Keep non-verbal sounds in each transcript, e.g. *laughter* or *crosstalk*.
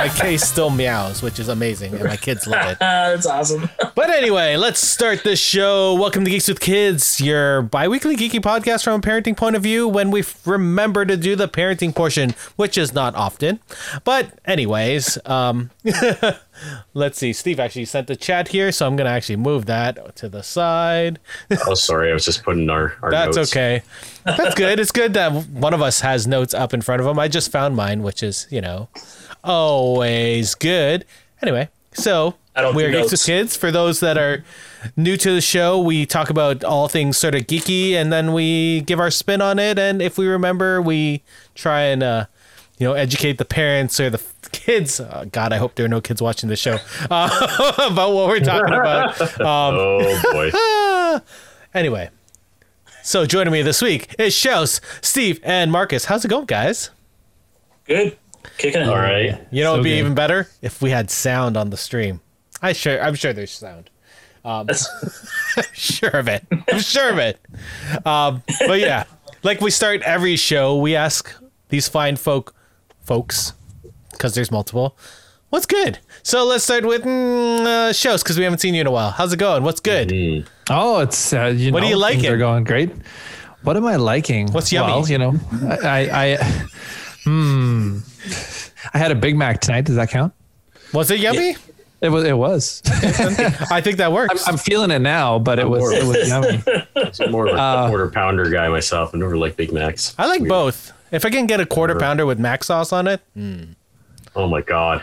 my, my case still meows, which is amazing, and my kids love it. *laughs* That's awesome. *laughs* But anyway, let's start this show. Welcome to Geeks with Kids, your bi-weekly geeky podcast from a parenting point of view when we f- remember to do the parenting portion, which is not often. But anyways, um *laughs* let's see. Steve actually sent the chat here, so I'm going to actually move that to the side. Oh, sorry. I was just putting our, our That's notes. okay. That's good. It's good that one of us has notes up in front of him. I just found mine, which is, you know, always good. Anyway, so I don't do we're Geeks with. Kids. For those that are new to the show, we talk about all things sort of geeky and then we give our spin on it. And if we remember, we try and, uh, you know, educate the parents or the kids. Uh, God, I hope there are no kids watching the show *laughs* uh, *laughs* about what we're talking about. *laughs* Um, Oh, boy. Anyway, so joining me this week is Shouse, Steve, and Marcus. How's it going, guys? Good. Kicking it. All right. You know, it'd be good. even better if we had sound on the stream. I sure, I'm sure there's sound. That's, *laughs* Sure of it. I'm sure of it. Um, but yeah, like we start every show, we ask these fine folk, folks, because there's multiple. What's good? So let's start with mm, uh, Shouse because we haven't seen you in a while. How's it going? What's good? Oh, it's uh, you What know, do you things liking? Are going great. What am I liking? What's yummy? Well, you know, I, I, hmm, I had a Big Mac tonight. Does that count? Was it yummy? It was. It was. *laughs* I think that works. I'm feeling it now, but it was. It was yummy. *laughs* I'm more of a Uh, quarter pounder guy myself. I never like Big Macs. I like Weird. both. If I can get a quarter pounder with mac sauce on it, Oh, my God.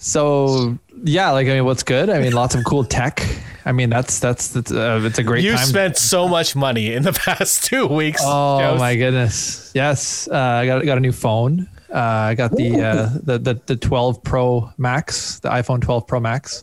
So yeah, like I mean, what's good? I mean, lots of cool tech. I mean, that's that's, that's uh, it's a great you time. spent so much money in the *laughs* past two weeks. Oh Jost. my goodness! Yes, uh, I got got a new phone. Uh, I got the, uh, the the the 12 Pro Max, the iPhone 12 Pro Max,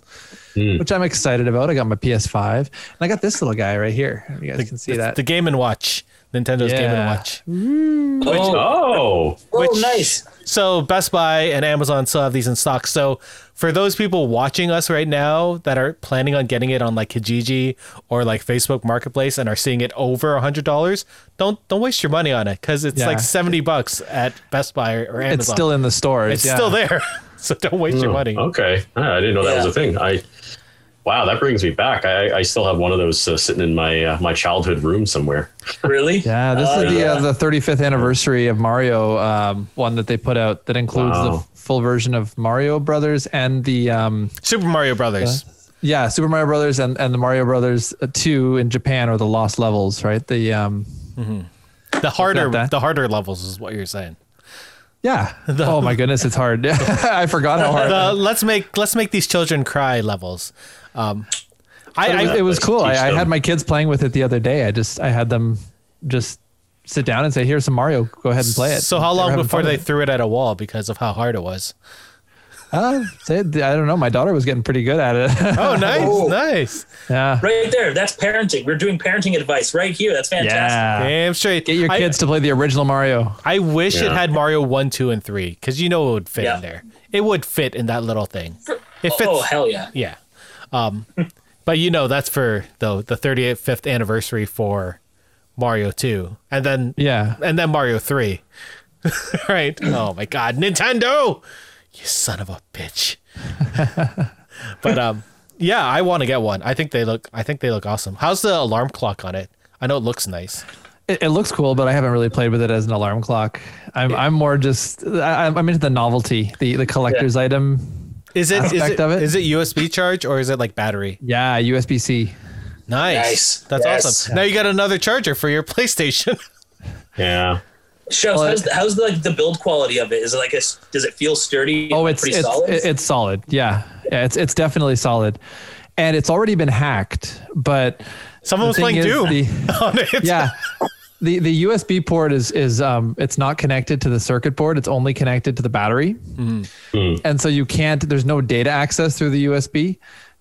which I'm excited about. I got my PS5, and I got this little guy right here. You guys can see the, that. the Game and Watch, Nintendo's Game and Watch. oh, Oh, oh, which- nice. So Best Buy and Amazon still have these in stock. So for those people watching us right now that are planning on getting it on like Kijiji or like Facebook Marketplace and are seeing it over a hundred dollars, don't don't waste your money on it because it's Yeah. like seventy bucks at Best Buy or Amazon. it's still in the stores. it's yeah. still there. *laughs* so don't waste your Oh, money. Okay. Ah, I didn't know that was a thing. I wow, that brings me back. I, I still have one of those uh, sitting in my uh, my childhood room somewhere. Really? Yeah, this Oh, is the uh, the 35th anniversary of Mario um, one that they put out that includes the Wow. f- full version of Mario Brothers and the um, Super Mario Brothers. yeah Super Mario Brothers and, and the Mario Brothers uh, 2 in Japan are the lost levels, right? The um, The harder the harder levels is what you're saying. yeah. *laughs* oh my goodness, it's hard. *laughs* I forgot how *laughs* hard. The let's make let's make these children cry levels. Um, I, it, was, I it was cool. I, I had my kids playing with it the other day. I just I had them just sit down and say, "Here's some Mario. Go ahead and play it." so how They were long having before they it. threw it at a wall because of how hard it was? Uh, say I don't know. My daughter was getting pretty good at it. *laughs* Oh, nice, *laughs* Oh. nice. yeah. Right there. That's parenting. We're doing parenting advice right here. That's fantastic. Yeah. Damn straight. Get your I- kids to play the original Mario. I wish it had Mario one, two, and three because you know it would fit Yeah. in there. It would fit in that little thing. It fits. Oh, hell yeah. Yeah. Um, but you know that's for the the 35th anniversary for Mario 2, and then Yeah. and then Mario 3. *laughs* right? Oh my god, Nintendo! You son of a bitch. *laughs* but um yeah, I want to get one. I think they look I think they look awesome. How's the alarm clock on it? I know it looks nice. It, it looks cool, but I haven't really played with it as an alarm clock. I'm I'm more just I, I'm into the novelty, the the collector's item. Is it is Aspect it, of it? is it USB charge or is it like battery? Yeah, USB C. Nice. Nice. That's Yes. awesome. Now you got another charger for your PlayStation. *laughs* Yeah. Shows, Well, how's, the, how's the, like the build quality of it? Is it like a, s- does it feel sturdy? Oh, it's pretty it's solid. it's solid. Yeah, yeah, it's it's definitely solid, and it's already been hacked. But Someone was the thing playing is Doom the- *laughs* on it. yeah. *laughs* The the USB port is is um it's not connected to the circuit board. It's only connected to the battery, and so you can't. There's no data access through the USB.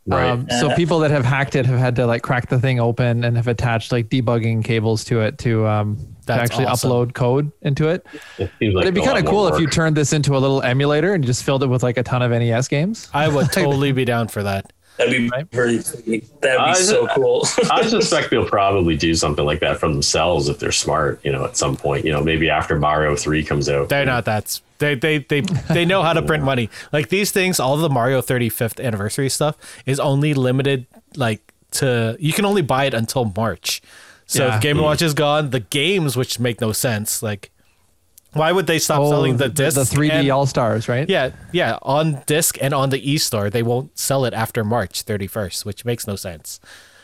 Right. Um, so people that have hacked it have had to like crack the thing open and have attached like debugging cables to it to um to actually awesome. upload code into it. it like but it'd be kind of cool if you turned this into a little emulator and you just filled it with like a ton of NES games. I would *laughs* totally be down for that. That'd be Right. very. That'd be I- so cool. I *laughs* suspect they'll probably do something like that for themselves if they're smart. You know, at some point, you know, maybe after Mario Three comes out. They're not that. They they they they know how to print money. Like these things, all the Mario 35th anniversary stuff is only limited like to you can only buy it until March. So Yeah. if Game and Watch is gone, the games which make no sense. Like why would they stop selling the discs? Oh, the 3D All Stars, right? Yeah, yeah, on disc and on the e-store, they won't sell it after March 31st, which makes no sense.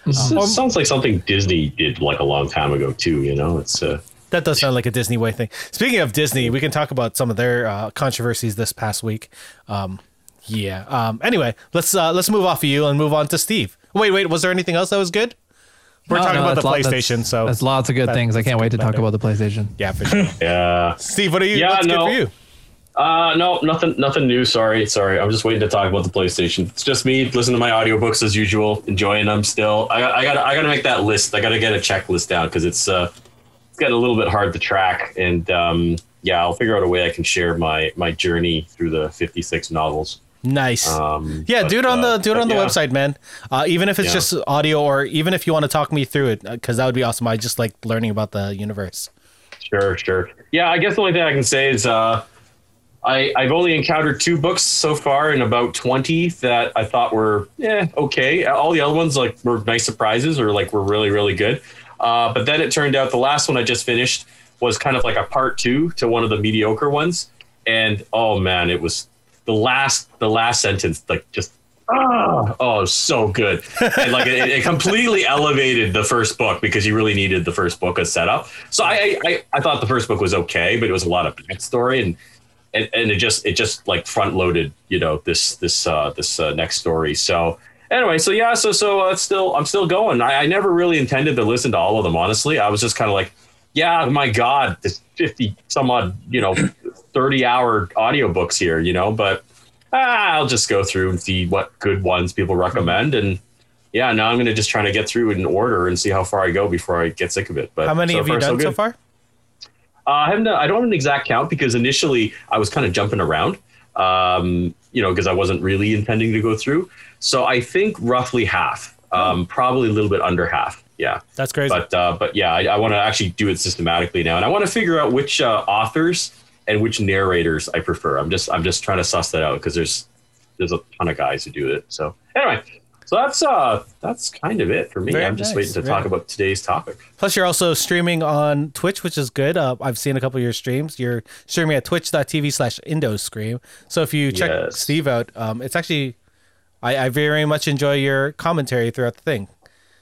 This- this sounds like something Disney did like a long time ago too. You know, it's uh, That does sound like a Disney way thing. Speaking of Disney, we can talk about some of their uh, controversies this past week. Um, yeah. Um, anyway, let's uh, let's move off of you and move on to Steve. Wait, wait. Was there anything else that was good? We're No, talking no, about the lo- PlayStation, that's- so that's lots of good that- things. I can't wait to talk about the PlayStation. yeah, for sure. *laughs* yeah. Steve, what are you? Yeah, what's no. good for you? Uh, no, nothing, nothing new. Sorry, sorry. I'm just waiting to talk about the PlayStation. It's just me listening to my audiobooks as usual, enjoying them still. I, I gotta, I gotta make that list. I gotta get a checklist down because it's, uh, it's getting a little bit hard to track. And um, yeah, I'll figure out a way I can share my my journey through the 56 novels. Nice. Um, yeah, it on uh, the do it on the yeah. website, man. Uh, even if it's Yeah. just audio, or even if you want to talk me through it, because that would be awesome. I just like learning about the universe. Sure, sure. Yeah, I guess the only thing I can say is uh, I, I've only encountered two books so far in about 20 that I thought were yeah okay. All the other ones like were nice surprises or like were really really good. Uh, but then it turned out the last one I just finished was kind of like a part two to one of the mediocre ones, and oh man, it was the last the last sentence like just oh, oh so good. And like it, it completely elevated the first book because you really needed the first book as setup. So I, I i thought the first book was okay but it was a lot of backstory and and, and it just it just like front loaded you know this this uh this uh, next story. So anyway so yeah so so uh, still i'm still going. I, I never really intended to listen to all of them honestly. I was just kind of like yeah my god this 50 some odd you know 30 hour audiobooks here you know but ah, i'll just go through and see what good ones people recommend and yeah now i'm gonna just try to get through it in order and see how far i go before i get sick of it but How many so have you far, so done so good. far? Uh, I haven't. done- I don't have an exact count because initially I was kind of jumping around, um, you know, because I wasn't really intending to go through. So I think roughly half, um, probably a little bit under half. Yeah, That's crazy. but uh, but yeah, I, I want to actually do it systematically now, and I want to figure out which uh, authors and which narrators I prefer. I'm just I'm just trying to suss that out because there's there's a ton of guys who do it. So anyway, so that's uh that's kind of it for me. Very I'm just nice, waiting to very talk about today's topic. Plus, you're also streaming on Twitch, which is good. Uh, I've seen a couple of your streams. You're streaming at twitch.tv slash IndoSkream. So if you check Yes. Steve out, um, it's actually, I, I very much enjoy your commentary throughout the thing.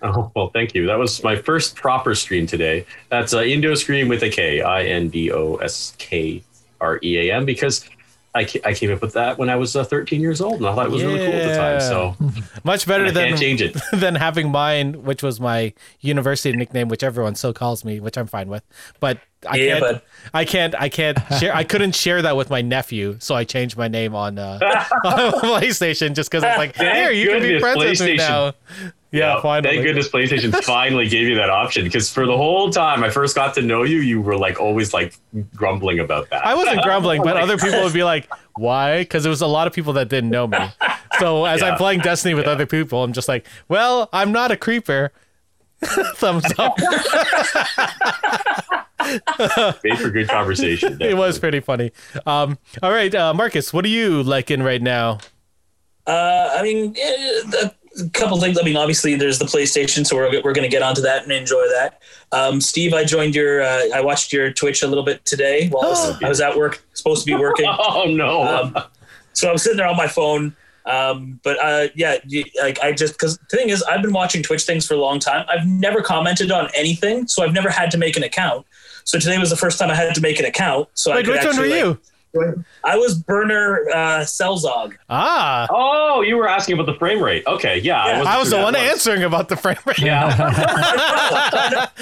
Oh, well, thank you. That was my first proper stream today. That's uh, Indo Scream with a K, I N D O S K R E A M, because I, I came up with that when I was uh, 13 years old, and I thought it was really cool at the time. So Much better than change it. *laughs* than having mine, which was my university nickname, which everyone still calls me, which I'm fine with. But I Yeah, can't, but- I can't, I can't share. I couldn't share that with my nephew, so I changed my name on, uh, *laughs* on *laughs* PlayStation just because it's like, Thank here you can be friends with me now. Yeah, Yeah, finally. Thank goodness PlayStation *laughs* finally gave you that option because for the whole time I first got to know you, you were like always like grumbling about that. I wasn't grumbling, but *laughs* other people would be like, "Why?" Because there was a lot of people that didn't know me. So *laughs* as I'm playing Destiny with other people, I'm just like, "Well, I'm not a creeper." Thumbs up. Made for good conversation. It was pretty funny. Um, all right, uh, Marcus, what are you liking right now? Uh, I mean, eh, a couple things. I mean, obviously, there's the PlayStation, so we're, we're going to get onto that and enjoy that. Um, Steve, I joined your, uh, I watched your Twitch a little bit today while I was, *gasps* I was at work, supposed to be working. *laughs* Oh no. Um, so I'm sitting there on my phone. Um, but uh, yeah, you- like I just because the thing is, I've been watching Twitch things for a long time. I've never commented on anything, so I've never had to make an account. So today was the first time I had to make an account. So I could which one were you? like- I was Burner uh, Selzog. Ah, oh, you were asking about the frame rate. Okay, yeah. Yeah. wasn't I was the that one answering about the frame rate. Yeah. *laughs*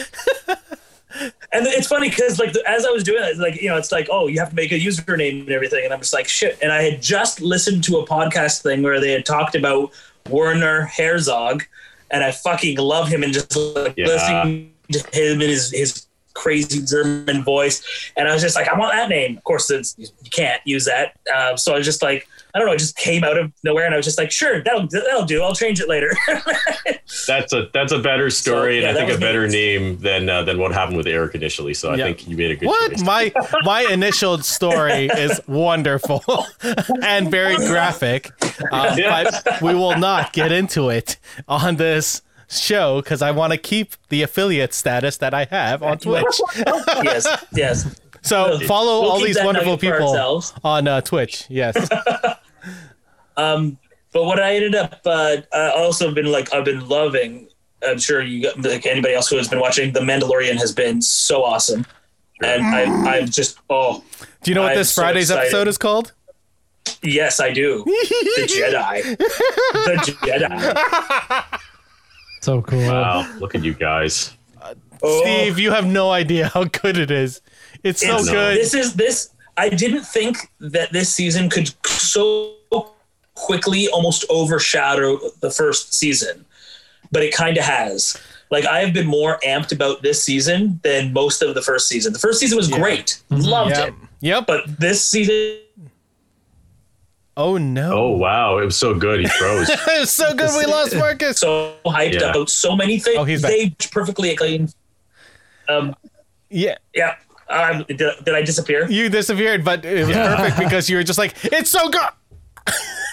And it's funny because like as I was doing it, like you know, it's like oh, you have to make a username and everything, and I'm just like shit. And I had just listened to a podcast thing where they had talked about Werner Herzog, and I fucking love him and just like Yeah. listening to him and his his crazy German voice, and I was just like, I want that name. Of course, it's, you can't use that. Uh, so I was just like, I don't know, it just came out of nowhere, and I was just like, sure, that'll that'll do. I'll change it later. *laughs* that's a that's a better story, So, yeah, and I think a was me. better name than uh, than what happened with Eric initially. So I Yeah. think you made a good What? choice. My *laughs* my initial story is wonderful *laughs* and very graphic, uh, but we will not get into it on this show because I want to keep the affiliate status that I have on Twitch. *laughs* yes, yes. *laughs* So follow We'll all these wonderful people on uh, Twitch. Yes. *laughs* Um, but what I ended up uh, I also been like I've been loving. I'm sure you like anybody else who has been watching The Mandalorian has been so awesome, and I I've just oh Do you know what I'm this Friday's excited. episode is called? yes I do the Jedi the Jedi. So cool. Wow, look at you guys. Oh, Steve, you have no idea how good it is. It's so it's- good. This is this. I didn't think that this season could so quickly almost overshadow the first season, but it kind of has. Like I have been more amped about this season than most of the first season. The first season was great, mm-hmm. loved Yep. it, Yep. but this season, Oh no. Oh wow, it was so good. He froze. *laughs* it was so good we lost *laughs* Marcus. so hyped Yeah. about so many things. Oh, he's back. they perfectly acclaimed. Um, Yeah. yeah. Um, did, did I disappear? You disappeared, but it was perfect because you were just like, it's so good.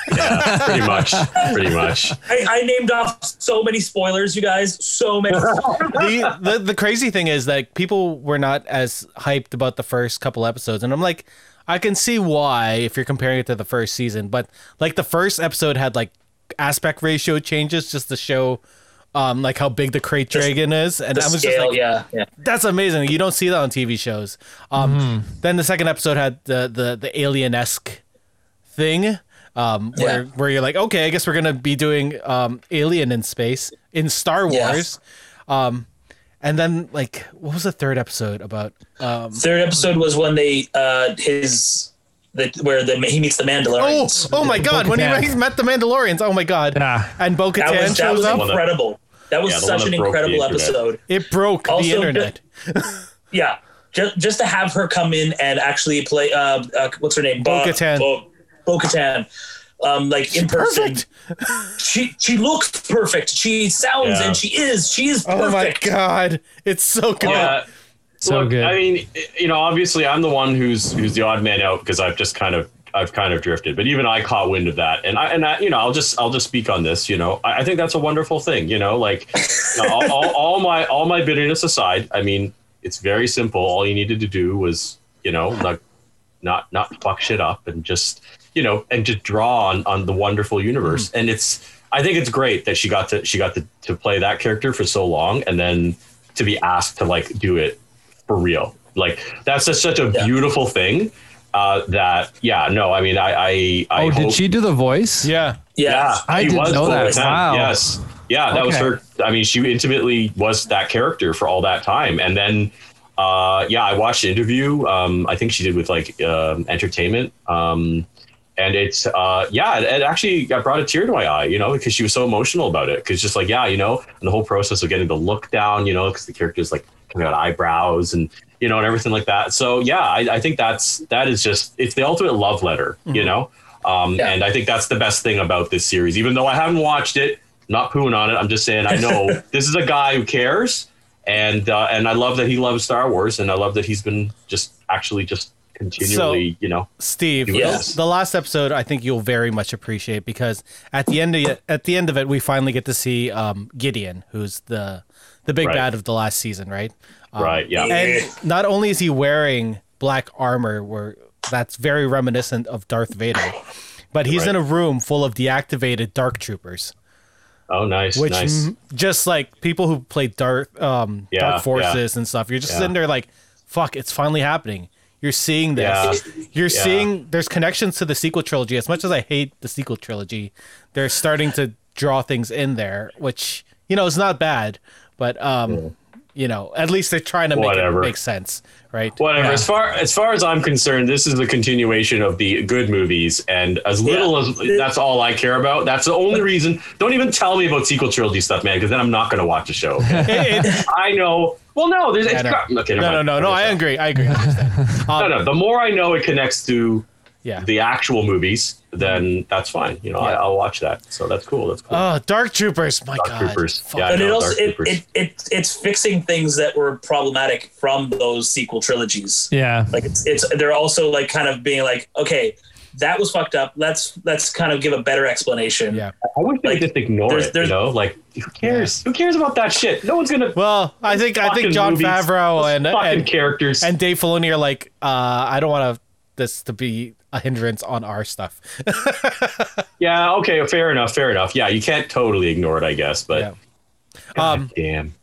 pretty much. Pretty much. I, I named off so many spoilers, you guys. So many. *laughs* the, the the crazy thing is that people were not as hyped about the first couple episodes, and I'm like, I can see why if you're comparing it to the first season, but like the first episode had like aspect ratio changes just to show. Um, like how big the krayt dragon is, and the I was scale, just like, yeah, yeah. "That's amazing! You don't see that on TV shows." Um, Then the second episode had the the the alien esque thing, um, where Yeah. where you're like, "Okay, I guess we're gonna be doing um, Alien in space in Star Yeah. Wars." Um, and then like, what was the third episode about? Um, Third episode was when they uh his the where the he meets the oh, Mandalorians. oh my God! When Bo-Katan. he, he met the Mandalorians, oh my God! Yeah. And Bo that Katan was that shows was up. Incredible. That was Yeah, such one an that broke the incredible episode. It broke Also, the internet. *laughs* Yeah, just just to have her come in and actually play. Uh, uh what's her name? Bo-Katan. Bo-Katan. Um, like in person, Perfect. *laughs* she she looks perfect. She sounds Yeah. and she is. She is Oh my perfect. God! It's so good. Yeah. So Look, good. I mean, you know, obviously, I'm the one who's who's the odd man out because I've just kind of I've kind of drifted. But even I caught wind of that, and I and I, you know, I'll just I'll just speak on this. You know, I, I think that's a wonderful thing. You know, like all, all, all my all my bitterness aside, I mean, it's very simple. All you needed to do was, you know, not not not fuck shit up and just you know and just draw on on the wonderful universe. And it's I think it's great that she got to she got to to play that character for so long, and then to be asked to like do it for real. Like that's just such a Yeah. beautiful thing. Uh, that yeah no I mean I I, I oh, hope, did she do the voice? Yeah. Yeah, yeah I didn't know that. Wow. yes yeah that was her I mean she intimately was that character for all that time and then uh yeah I watched the interview um I think she did with like um entertainment um and it's uh yeah it, it actually got brought a tear to my eye you know because she was so emotional about it. Because just like yeah you know and the whole process of getting the look down you know because the character's like coming out eyebrows and you know and everything like that. So yeah I, I think that's that is just it's the ultimate love letter you know? Um Yeah. and I think that's the best thing about this series. Even though I haven't watched it not pooing on it I'm just saying I know *laughs* this is a guy who cares. And uh, and I love that he loves Star Wars and I love that he's been just actually just continually you know Steve, Yes. the last episode I think you'll very much appreciate because at the end of it, at the end of it, we finally get to see um, Gideon, who's the the big Right. bad of the last season, right? Um, right yeah And not only is he wearing black armor, where that's very reminiscent of Darth Vader, but he's Right. in a room full of deactivated Dark Troopers, oh nice which nice m- just like people who play Dark um, Yeah, Dark yeah. Forces and stuff, you're just Yeah. sitting there like, fuck, it's finally happening. You're seeing this. You're Yeah. seeing there's connections to the sequel trilogy. As much as I hate the sequel trilogy, they're starting to draw things in there, which you know is not bad. But um, you know, at least they're trying to make Whatever. it make sense, right? Whatever. Yeah. As far as far as I'm concerned, this is the continuation of the good movies, and as little as that's all I care about. That's the only reason. Don't even tell me about sequel trilogy stuff, man, because then I'm not going to watch the show. *laughs* It- it- I know. Well, no, there's. It's I know. got, okay, never no, no, no, no. I agree. I agree. I understand. *laughs* No, Um, no. The more I know it connects to yeah. the actual movies, then that's fine. You know, I, I'll watch that. So that's cool. That's cool. Oh, Dark Troopers! My Dark God. Troopers. Fuck. Yeah, I but it also Dark it, Troopers. it, it it's fixing things that were problematic from those sequel trilogies. Yeah. Like it's it's they're also like kind of being like, okay, that was fucked up. Let's let's kind of give a better explanation. Yeah. I wish they like, just ignore there's- it. there's- you know, like who cares? Who cares about that shit? No one's gonna. Well, I think I think John movies, Favreau and and, characters. and Dave Filoni are like, uh, I don't want to this to be a hindrance on our stuff. *laughs* yeah. Okay. Fair enough. Fair enough. Yeah. You can't totally ignore it, I guess. But Yeah. Um, damn.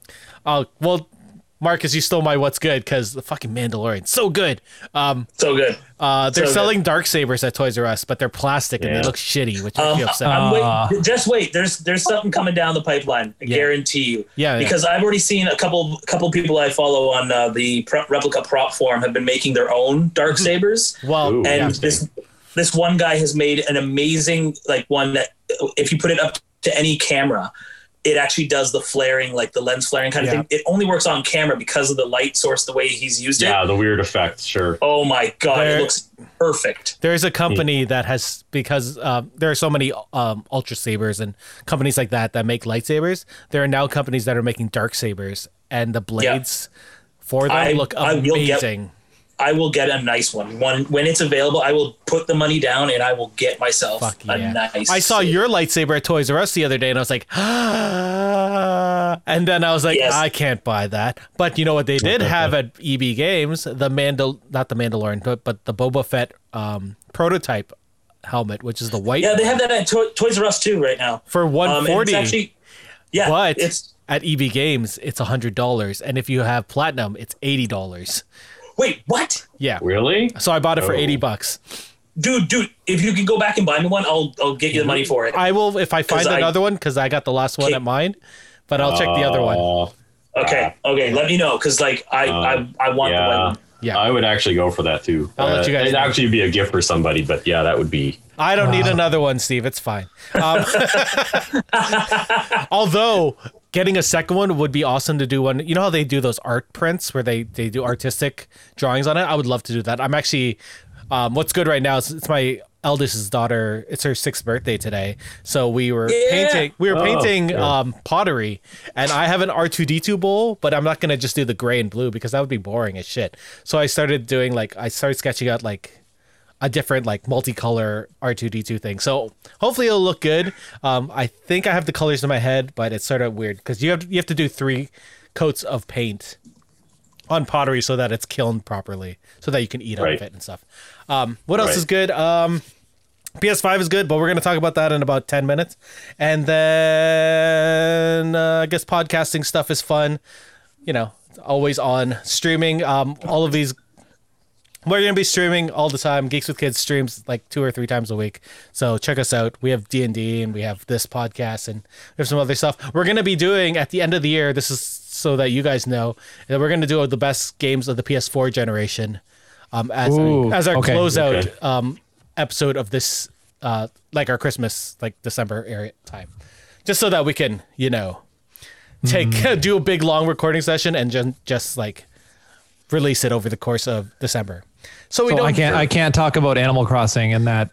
Oh well, Marcus, you stole my what's good because the fucking Mandalorian so good. Um, So good. uh, they're So good. selling dark sabers at Toys R Us, but they're plastic and they look shitty, which makes Um, me upset. I'm Ah. wait, just wait. There's there's something coming down the pipeline. I Yeah. guarantee you. Yeah, yeah. Because I've already seen a couple couple people I follow on uh, the Pro- replica prop forum have been making their own dark sabers. well, Ooh. and this this one guy has made an amazing like one that if you put it up to any camera it actually does the flaring like the lens flaring kind of Yeah. thing it only works on camera because of the light source the way he's used it. Yeah. The weird effect. Sure. oh my god There- it looks perfect There's a company that has because um, there are so many um, Ultrasabers and companies like that that make lightsabers. There are now companies that are making dark sabers, and the blades for them I- look I will get- amazing. I will get a nice one one when it's available i will put the money down and i will get myself Fuck a yeah! nice I saw saber. your lightsaber at Toys R Us the other day, and I was like, ah. *gasps* and then I was like, Yes. I can't buy that. But you know what they did have at EB Games? The Mandal, not the Mandalorian, but, but the Boba Fett um, prototype helmet, which is the white. yeah they have that at to- toys r us too right now for one forty. um, and forty. it's actually yeah but it's at EB Games, it's hundred dollars, and if you have platinum, it's eighty dollars. Wait what Yeah. Really? So I bought it for Oh. eighty bucks. dude dude if you can go back and buy me one i'll i'll get you the money for it I will if I find 'Cause I- another one because I got the last one at mine, but I'll check the other one. Oh, Okay, okay. Let me know because like I uh, I, I want the yeah. white one. Yeah. I would actually go for that too. I'll let you guys It'd know. actually be a gift for somebody, but yeah, that would be. I don't need another one, Steve. It's fine. Um, *laughs* although getting a second one would be awesome to do one. You know how they do those art prints where they they do artistic drawings on it. I would love to do that. I'm actually. Um, what's good right now is it's my eldest's daughter. It's her sixth birthday today, so we were Yeah. painting. We were Oh, painting yeah. um, pottery, and I have an R two D two bowl, but I'm not gonna just do the gray and blue because that would be boring as shit. So I started doing like I started sketching out like a different like multicolor R2D2 thing. So hopefully it'll look good. Um, I think I have the colors in my head, but it's sort of weird because you have you have to do three coats of paint on pottery so that it's kilned properly, so that you can eat out of it and stuff. Um, what else Right. is good? Um, PS5 is good, but we're gonna talk about that in about ten minutes, and then uh, I guess podcasting stuff is fun. You know, always on streaming. Um, all of these we're gonna be streaming all the time. Geeks with Kids streams like two or three times a week. So check us out. We have D and D, and we have this podcast, and there's some other stuff. We're gonna be doing at the end of the year. This is so that you guys know that we're gonna do the best games of the PS4 generation, um, as Ooh, as our okay. closeout Okay. um episode of this, uh, like our Christmas like December area time, just so that we can you know take Mm. *laughs* do a big long recording session and just just like release it over the course of December. So we So don't I can't I can't talk about Animal Crossing in that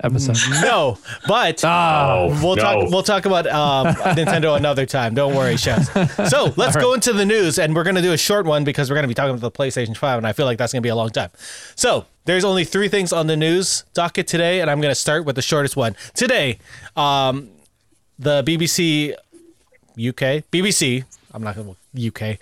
episode. *laughs* no, but Oh, we'll no. talk we'll talk about um, Nintendo another time. Don't worry, chefs. *laughs* So let's go into the news, and we're gonna do a short one because we're gonna be talking about the PlayStation Five, and I feel like that's gonna be a long time. So there's only three things on the news docket today, and I'm gonna start with the shortest one today. Um, the BBC UK BBC. I'm not gonna UK.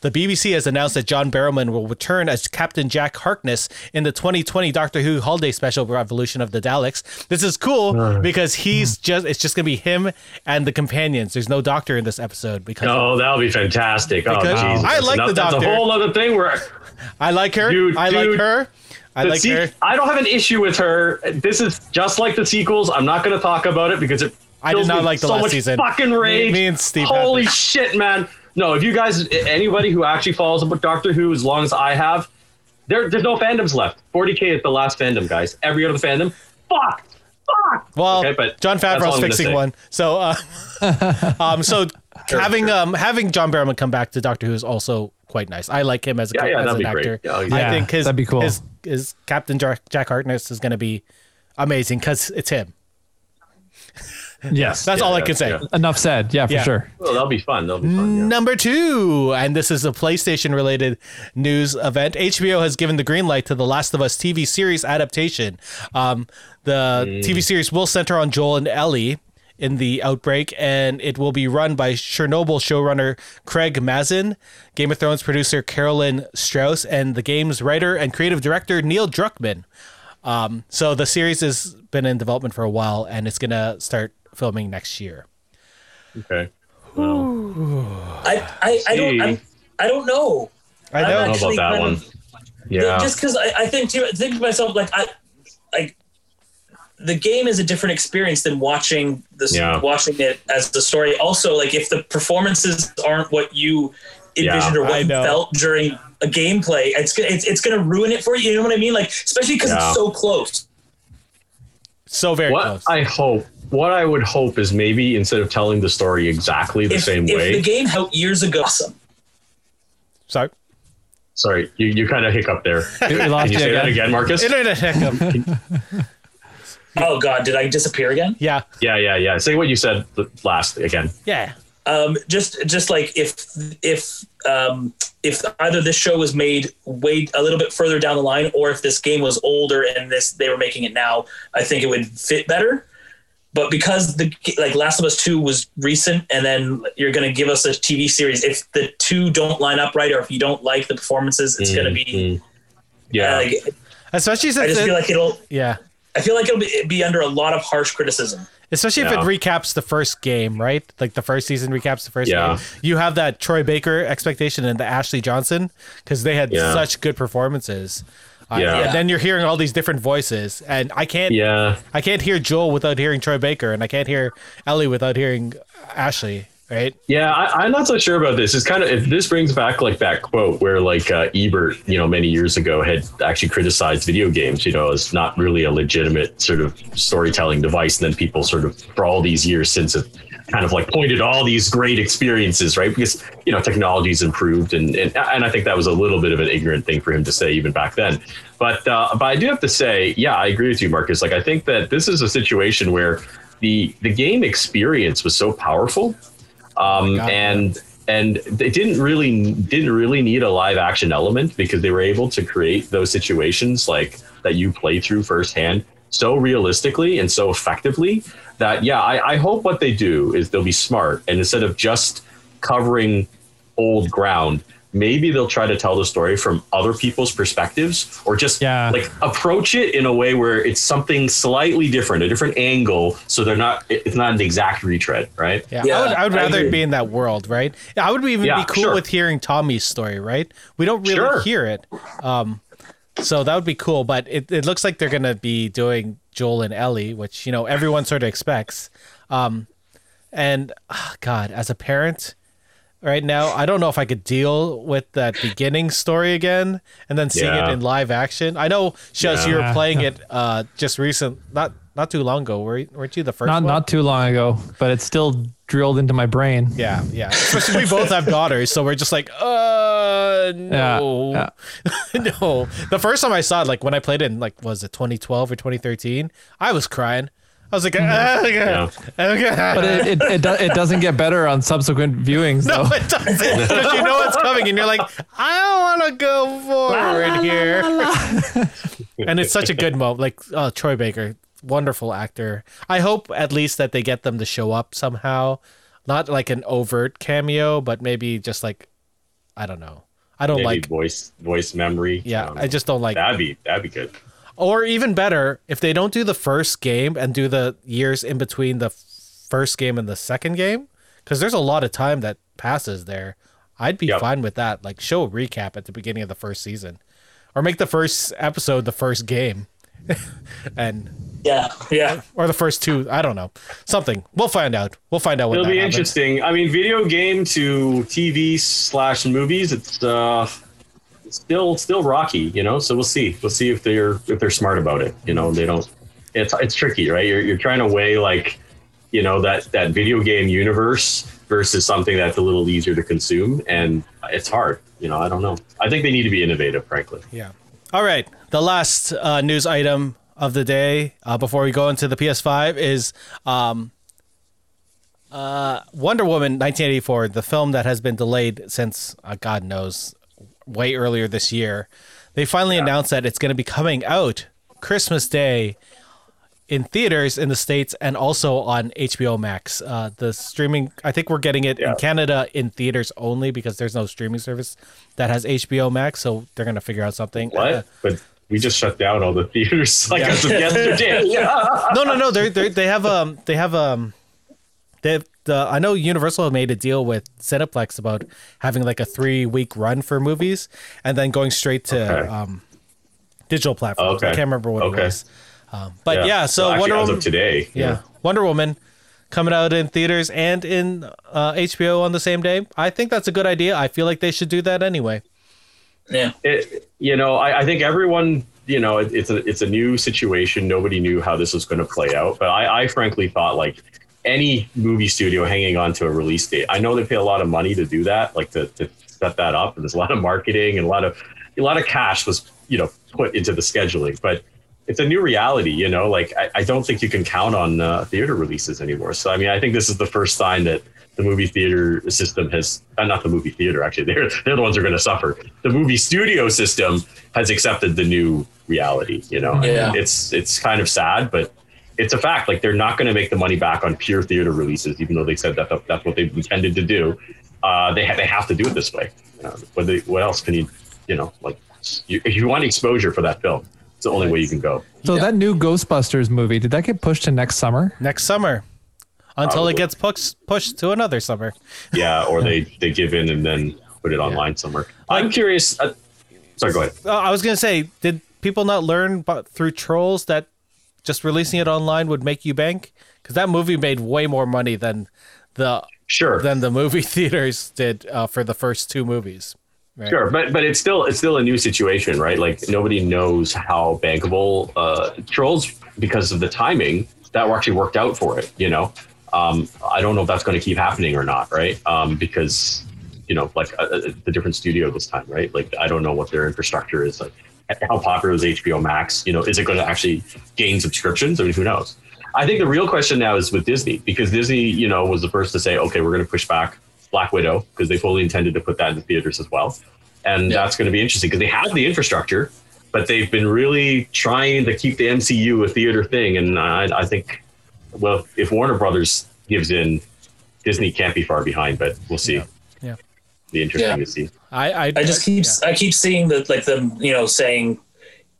The BBC has announced that John Barrowman will return as Captain Jack Harkness in the 2020 Doctor Who holiday special Revolution of the Daleks. This is cool because he's hmm. just it's just gonna be him and the companions. There's no doctor in this episode because Oh, that'll be fantastic. Oh, Because Jesus. I like the Doctor. That's a whole other thing where *laughs* I like her. Dude, I like her. I like See, her. I don't have an issue with her. This is just like the sequels. I'm not going to talk about it because it. I did not like the so last much season. Fucking rage. Me- me and Steve Holy shit, man! No, if you guys, anybody who actually follows up with Doctor Who as long as I have, there, there's no fandoms left. 40k is the last fandom, guys. Every other fandom, fuck, fuck. Well, Okay, but John that's Favreau's fixing one. So, uh, *laughs* um, so having sure. um having John Barrowman come back to Doctor Who is also quite nice. I like him as a Yeah, yeah, as that'd an be great. actor. Yeah, I yeah, think his that'd be cool. his, his Captain Jack, Jack Harkness is going to be amazing because it's him. Yes. That's Yeah, all I yeah, can say. yeah. Enough said. Yeah, for Yeah. sure. Well, that'll be fun. That'll be fun. Yeah. Number two, and this is a PlayStation related news event. HBO has given the green light to the Last of Us TV series adaptation. Um, the TV series will center on Joel and Ellie in the outbreak, and it will be run by Chernobyl showrunner Craig Mazin, Game of Thrones producer Carolyn Strauss, and the game's writer and creative director Neil Druckmann. Um, so the series has been in development for a while, and it's gonna start filming next year. Okay. I, I, I don't I'm, I don't know. I know. Don't know about that one. of- Yeah. Just because I, I think too, think to myself like I like the game is a different experience than watching this Yeah. watching it as the story. Also, like if the performances aren't what you envisioned Yeah, or I what you know. felt during a gameplay, it's gonna it's, it's gonna ruin it for you. You know what I mean? Like especially because Yeah. it's so close. So very what close. I hope, what I would hope is maybe instead of telling the story exactly the If, same if way. the game out years ago, ah. awesome. Sorry. sorry, you, you kind of hiccup there. *laughs* We Can you you say that again. again, Marcus? Internet hiccup. *laughs* Oh God, did I disappear again? yeah. Yeah, yeah, yeah. Say what you said last again. Yeah. Um, just just like if if um, if either this show was made way a little bit further down the line, or if this game was older and this they were making it now, I think it would fit better. But because the like Last of Us Two was recent, and then you're going to give us a TV series, if the two don't line up right, or if you don't like the performances, it's going to be. Yeah. uh, like, Especially since I just it- feel like it'll. yeah. I feel like it'll be, be under a lot of harsh criticism. Especially if it recaps the first game, right? Like the first season recaps the first Yeah. game. You have that Troy Baker expectation and the Ashley Johnson because they had Yeah. such good performances. Uh, Yeah. And then you're hearing all these different voices, and I can't. yeah. I can't hear Joel without hearing Troy Baker, and I can't hear Ellie without hearing Ashley. Right? Yeah, I, I'm not so sure about this. It's kind of if this brings back like that quote where like uh, Ebert, you know, many years ago had actually criticized video games, you know, as not really a legitimate sort of storytelling device, and then people sort of for all these years since have kind of like pointed all these great experiences, right? Because you know technology's improved, and and and I think that was a little bit of an ignorant thing for him to say even back then. But uh, but I do have to say, yeah, I agree with you, Marcus. Like I think that this is a situation where the the game experience was so powerful um, God, and and they didn't really didn't really need a live action element because they were able to create those situations like that you play through firsthand so realistically and so effectively that yeah I, I hope what they do is they'll be smart and instead of just covering old ground maybe they'll try to tell the story from other people's perspectives or just Yeah. like approach it in a way where it's something slightly different a different angle so they're not it's not an exact retread right Yeah. Yeah, I would, I would I rather agree. be in that world, right? I would even Yeah, be cool sure. with hearing Tommy's story, right? We don't really Sure. hear it. Um, so that would be cool, but it, it looks like they're going to be doing Joel and Ellie, which, you know, everyone sort of expects. Um, and ah, God, as a parent right now, I don't know if I could deal with that beginning story again and then seeing it in live action. I know, Shells, you were playing it uh, just recent, not not too long ago. Were, weren't you the first Not one? not too long ago, but it's still drilled into my brain. Yeah, yeah. Especially we both have daughters, so we're just like, uh, *laughs* no, Yeah, *laughs* no. The first time I saw it, like when I played it in, like, was it 2012 or 2013? I was crying. I was like, ah, okay, Yeah. okay. But it it, it, do, it doesn't get better on subsequent viewings no, though. it doesn't, because you know it's coming, and you're like, I don't want to go forward here. *laughs* and it's such a good moment. Like, oh, Troy Baker, wonderful actor. I hope at least that they get them to show up somehow, not like an overt cameo, but maybe just like, I don't know. I don't Maybe like. voice voice memory. Yeah, Um, I just don't like. that'd be that'd be good. Or even better, if they don't do the first game and do the years in between the first game and the second game, because there's a lot of time that passes there. I'd be Yep. fine with that. Like show a recap at the beginning of the first season, or make the first episode the first game, *laughs* and Yeah, yeah. or the first two. I don't know. Something. We'll find out. We'll find out. When It'll that be happens. interesting. I mean, video game to TV slash movies. It's uh, still still rocky, you know. So we'll see. We'll see if they're if they're smart about it. You know, they don't. It's it's tricky, right? You're you're trying to weigh like, you know, that that video game universe versus something that's a little easier to consume, and it's hard. You know, I don't know. I think they need to be innovative, frankly. Yeah. All right. The last uh, news item of the day uh, before we go into the PS5 is um, uh, Wonder Woman 1984, the film that has been delayed since uh, God knows way earlier this year. They finally announced that it's going to be coming out Christmas Day in theaters in the states and also on HBO Max. Uh, the streaming, I think we're getting it in Canada in theaters only because there's no streaming service that has HBO Max, so they're gonna figure out something. What? Uh, but we just shut down all the theaters *laughs* like Yeah. as of yesterday. *laughs* no, no, no. They they they have um they have um they have the I know Universal made a deal with Cineplex about having like a three week run for movies and then going straight to Okay. um digital platforms. I can't remember what Okay. it was. Um, but yeah, so actually, Wonder Woman, of today, yeah, Wonder Woman coming out in theaters and in uh, HBO on the same day. I think that's a good idea. I feel like they should do that anyway. Yeah. it, you know, I, I think everyone, you know, it, it's a it's a new situation. Nobody knew how this was going to play out, but I, I frankly thought like any movie studio hanging on to a release date. I know they pay a lot of money to do that, like to, to set that up, and there's a lot of marketing and a lot of a lot of cash was you know put into the scheduling, but. It's a new reality, you know. Like I, I don't think you can count on uh, theater releases anymore. So I mean, I think this is the first sign that the movie theater system has uh, not the movie theater actually they're they're the ones who are going to suffer the movie studio system has accepted the new reality you know Yeah. it's it's kind of sad but it's a fact. Like they're not going to make the money back on pure theater releases even though they said that that's what they've intended to do. Uh, they, ha- they have to do it this way. Uh, what, they, what else can you you know like you, if you want exposure for that film it's the only way you can go. So that new Ghostbusters movie did that get pushed to next summer? Next summer, until it gets pushed pushed to another summer. *laughs* yeah or they they give in and then put it online somewhere. I'm curious uh, sorry go ahead. Uh, I was gonna say, did people not learn bu- through trolls that just releasing it online would make you bank? Because that movie made way more money than the sure than the movie *laughs* theaters did uh, for the first two movies. Right? Sure, but but it's still it's still a new situation, right? Like nobody knows how bankable uh, trolls because of the timing that actually worked out for it. You know, um, I don't know if that's going to keep happening or not, right? Um, because you know, like uh, uh, the different studio this time, right? Like I don't know what their infrastructure is. Like how popular is HBO Max? You know, is it going to actually gain subscriptions? I mean, who knows? I think the real question now is with Disney because Disney, you know, was the first to say, okay, we're going to push back Black Widow because they fully intended to put that in the theaters as well. And Yeah. that's going to be interesting because they have the infrastructure, but they've been really trying to keep the MCU a theater thing. And I, I think, well, if Warner Brothers gives in, Disney can't be far behind, but we'll see. Yeah. Be interesting Yeah. to see. I I, I just keep yeah. I keep seeing that like them you know saying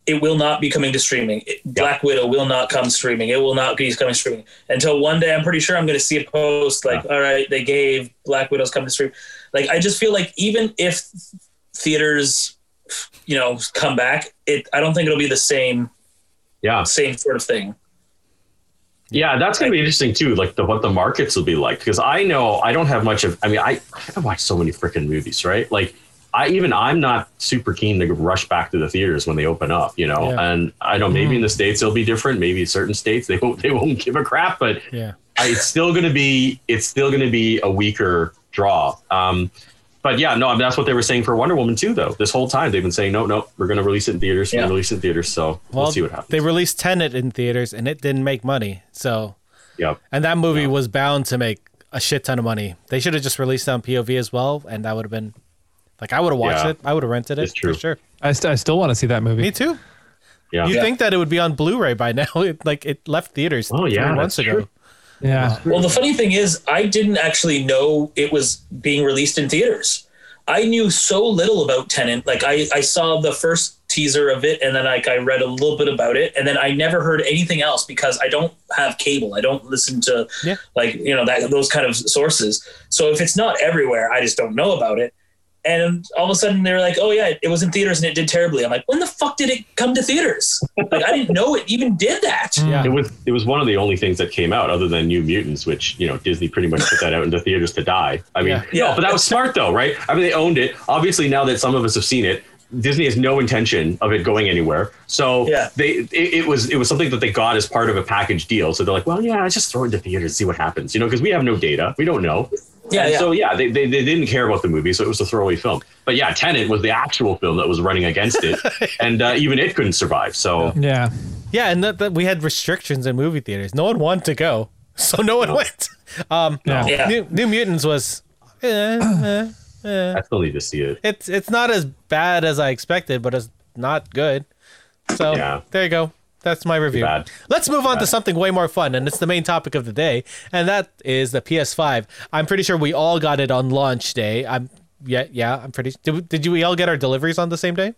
it will not be coming to streaming. It- Black Widow will not come streaming. It will not be coming streaming until one day. I'm pretty sure I'm going to see a post like, "All right, they gave Black Widow's come to stream." Like I just feel like even if theaters, you know, come back, it I don't think it'll be the same Yeah. same sort of thing. Yeah, that's going to be interesting too. Like the what the markets will be like because I know I don't have much of. I mean, I I watch so many freaking movies, right? Like I even I'm not super keen to rush back to the theaters when they open up, you know. Yeah. And I know maybe in the states it'll be different. Maybe certain states they won't they won't give a crap, but yeah. I- it's still going to be it's still going to be a weaker draw. Um, but yeah, no, I mean, that's what they were saying for Wonder Woman too. Though this whole time they've been saying no, no, we're going to release it in theaters. We're Yeah. going to release it in theaters. So we'll Well, see what happens. they released Tenet in theaters and it didn't make money. So yeah. and that movie was bound to make a shit ton of money. They should have just released it on POV as well, and that would have been like I would have watched Yeah. it. I would have rented it true. for sure. I, st- I still want to see that movie. Me too. Yeah. You Yeah. think that it would be on Blu-ray by now? *laughs* It, like it left theaters Oh, yeah, months ago. true. Yeah. Well, the funny thing is, I didn't actually know it was being released in theaters. I knew so little about Tenet. Like I, I saw the first teaser of it, and then like I read a little bit about it, and then I never heard anything else because I don't have cable. I don't listen to Yeah. like you know that those kind of sources. So if it's not everywhere, I just don't know about it. And all of a sudden they were like, "Oh yeah, it was in theaters and it did terribly." I'm like, "When the fuck did it come to theaters? like I didn't know it even did that." Mm. Yeah. It was it was one of the only things that came out other than New Mutants, which you know Disney pretty much put that out into theaters to die. I mean, Yeah. Yeah. no, but that was smart though, right? I mean, they owned it. Obviously, now that some of us have seen it, Disney has no intention of it going anywhere. So Yeah. they it, it was it was something that they got as part of a package deal. So they're like, well, yeah, I just throw it into theaters, and see what happens, you know, because we have no data, we don't know. Yeah, yeah. So yeah, they, they, they didn't care about the movie, so it was a throwaway film. But yeah, Tenet was the actual film that was running against it, *laughs* and uh, even it couldn't survive. So Yeah. Yeah, and that, that we had restrictions in movie theaters. No one wanted to go, so no one went. Um, Yeah. Yeah. New, New Mutants was. eh, eh, eh. I still need to see it. It's it's not as bad as I expected, but it's not good. So Yeah. there you go. That's my review. bad. Let's move on to something way more fun, and it's the main topic of the day, and that is the PS5. I'm pretty sure we all got it on launch day. I'm yeah yeah. I'm pretty. Did, did you we all get our deliveries on the same day?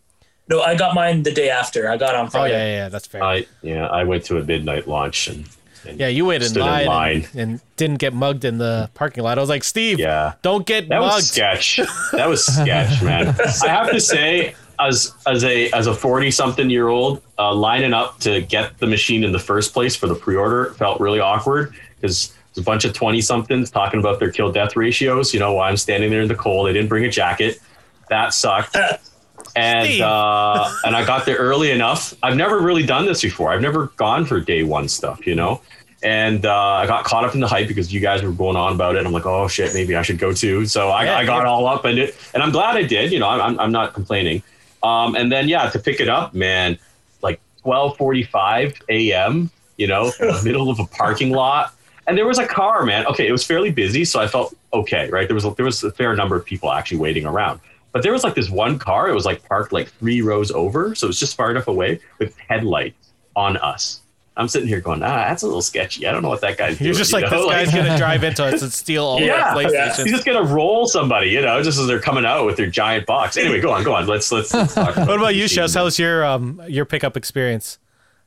No, I got mine the day after. I got on Oh Friday. yeah yeah, yeah that's fair. I yeah, I went to a midnight launch and, and yeah, you waited in stood in line, line. And, and didn't get mugged in the parking lot. I was like, Steve, Yeah. don't get mugged. That mugged. was sketch. That was sketch, man. *laughs* I have to say, as as a as a forty something year old, uh, lining up to get the machine in the first place for the pre order felt really awkward because there's a bunch of twenty somethings talking about their kill death ratios. You know, while I'm standing there in the cold, they didn't bring a jacket. That sucked. *laughs* And uh, and I got there early enough. I've never really done this before. I've never gone for day one stuff, you know. And uh, I got caught up in the hype because you guys were going on about it. I'm like, oh shit, maybe I should go too. So I, Yeah, I got yeah. all up in it, and I'm glad I did. You know, I'm I'm, I'm not complaining. Um, and then yeah, to pick it up, man, like 12:45 a.m. You know, *laughs* middle of a parking lot, and there was a car, man. Okay, it was fairly busy, so I felt okay, right? There was a, there was a fair number of people actually waiting around. But there was like this one car. It was like parked like three rows over, so it was just far enough away with headlights on us. I'm sitting here going, ah, that's a little sketchy. I don't know what that guy's doing. You're just you like know? this guy's gonna *laughs* drive into us and steal all yeah, our yeah. He's just gonna roll somebody, you know, just as they're coming out with their giant box. Anyway, go on, go on. Let's let's. let's talk *laughs* What about you, machine. Shus? How was your um your pickup experience?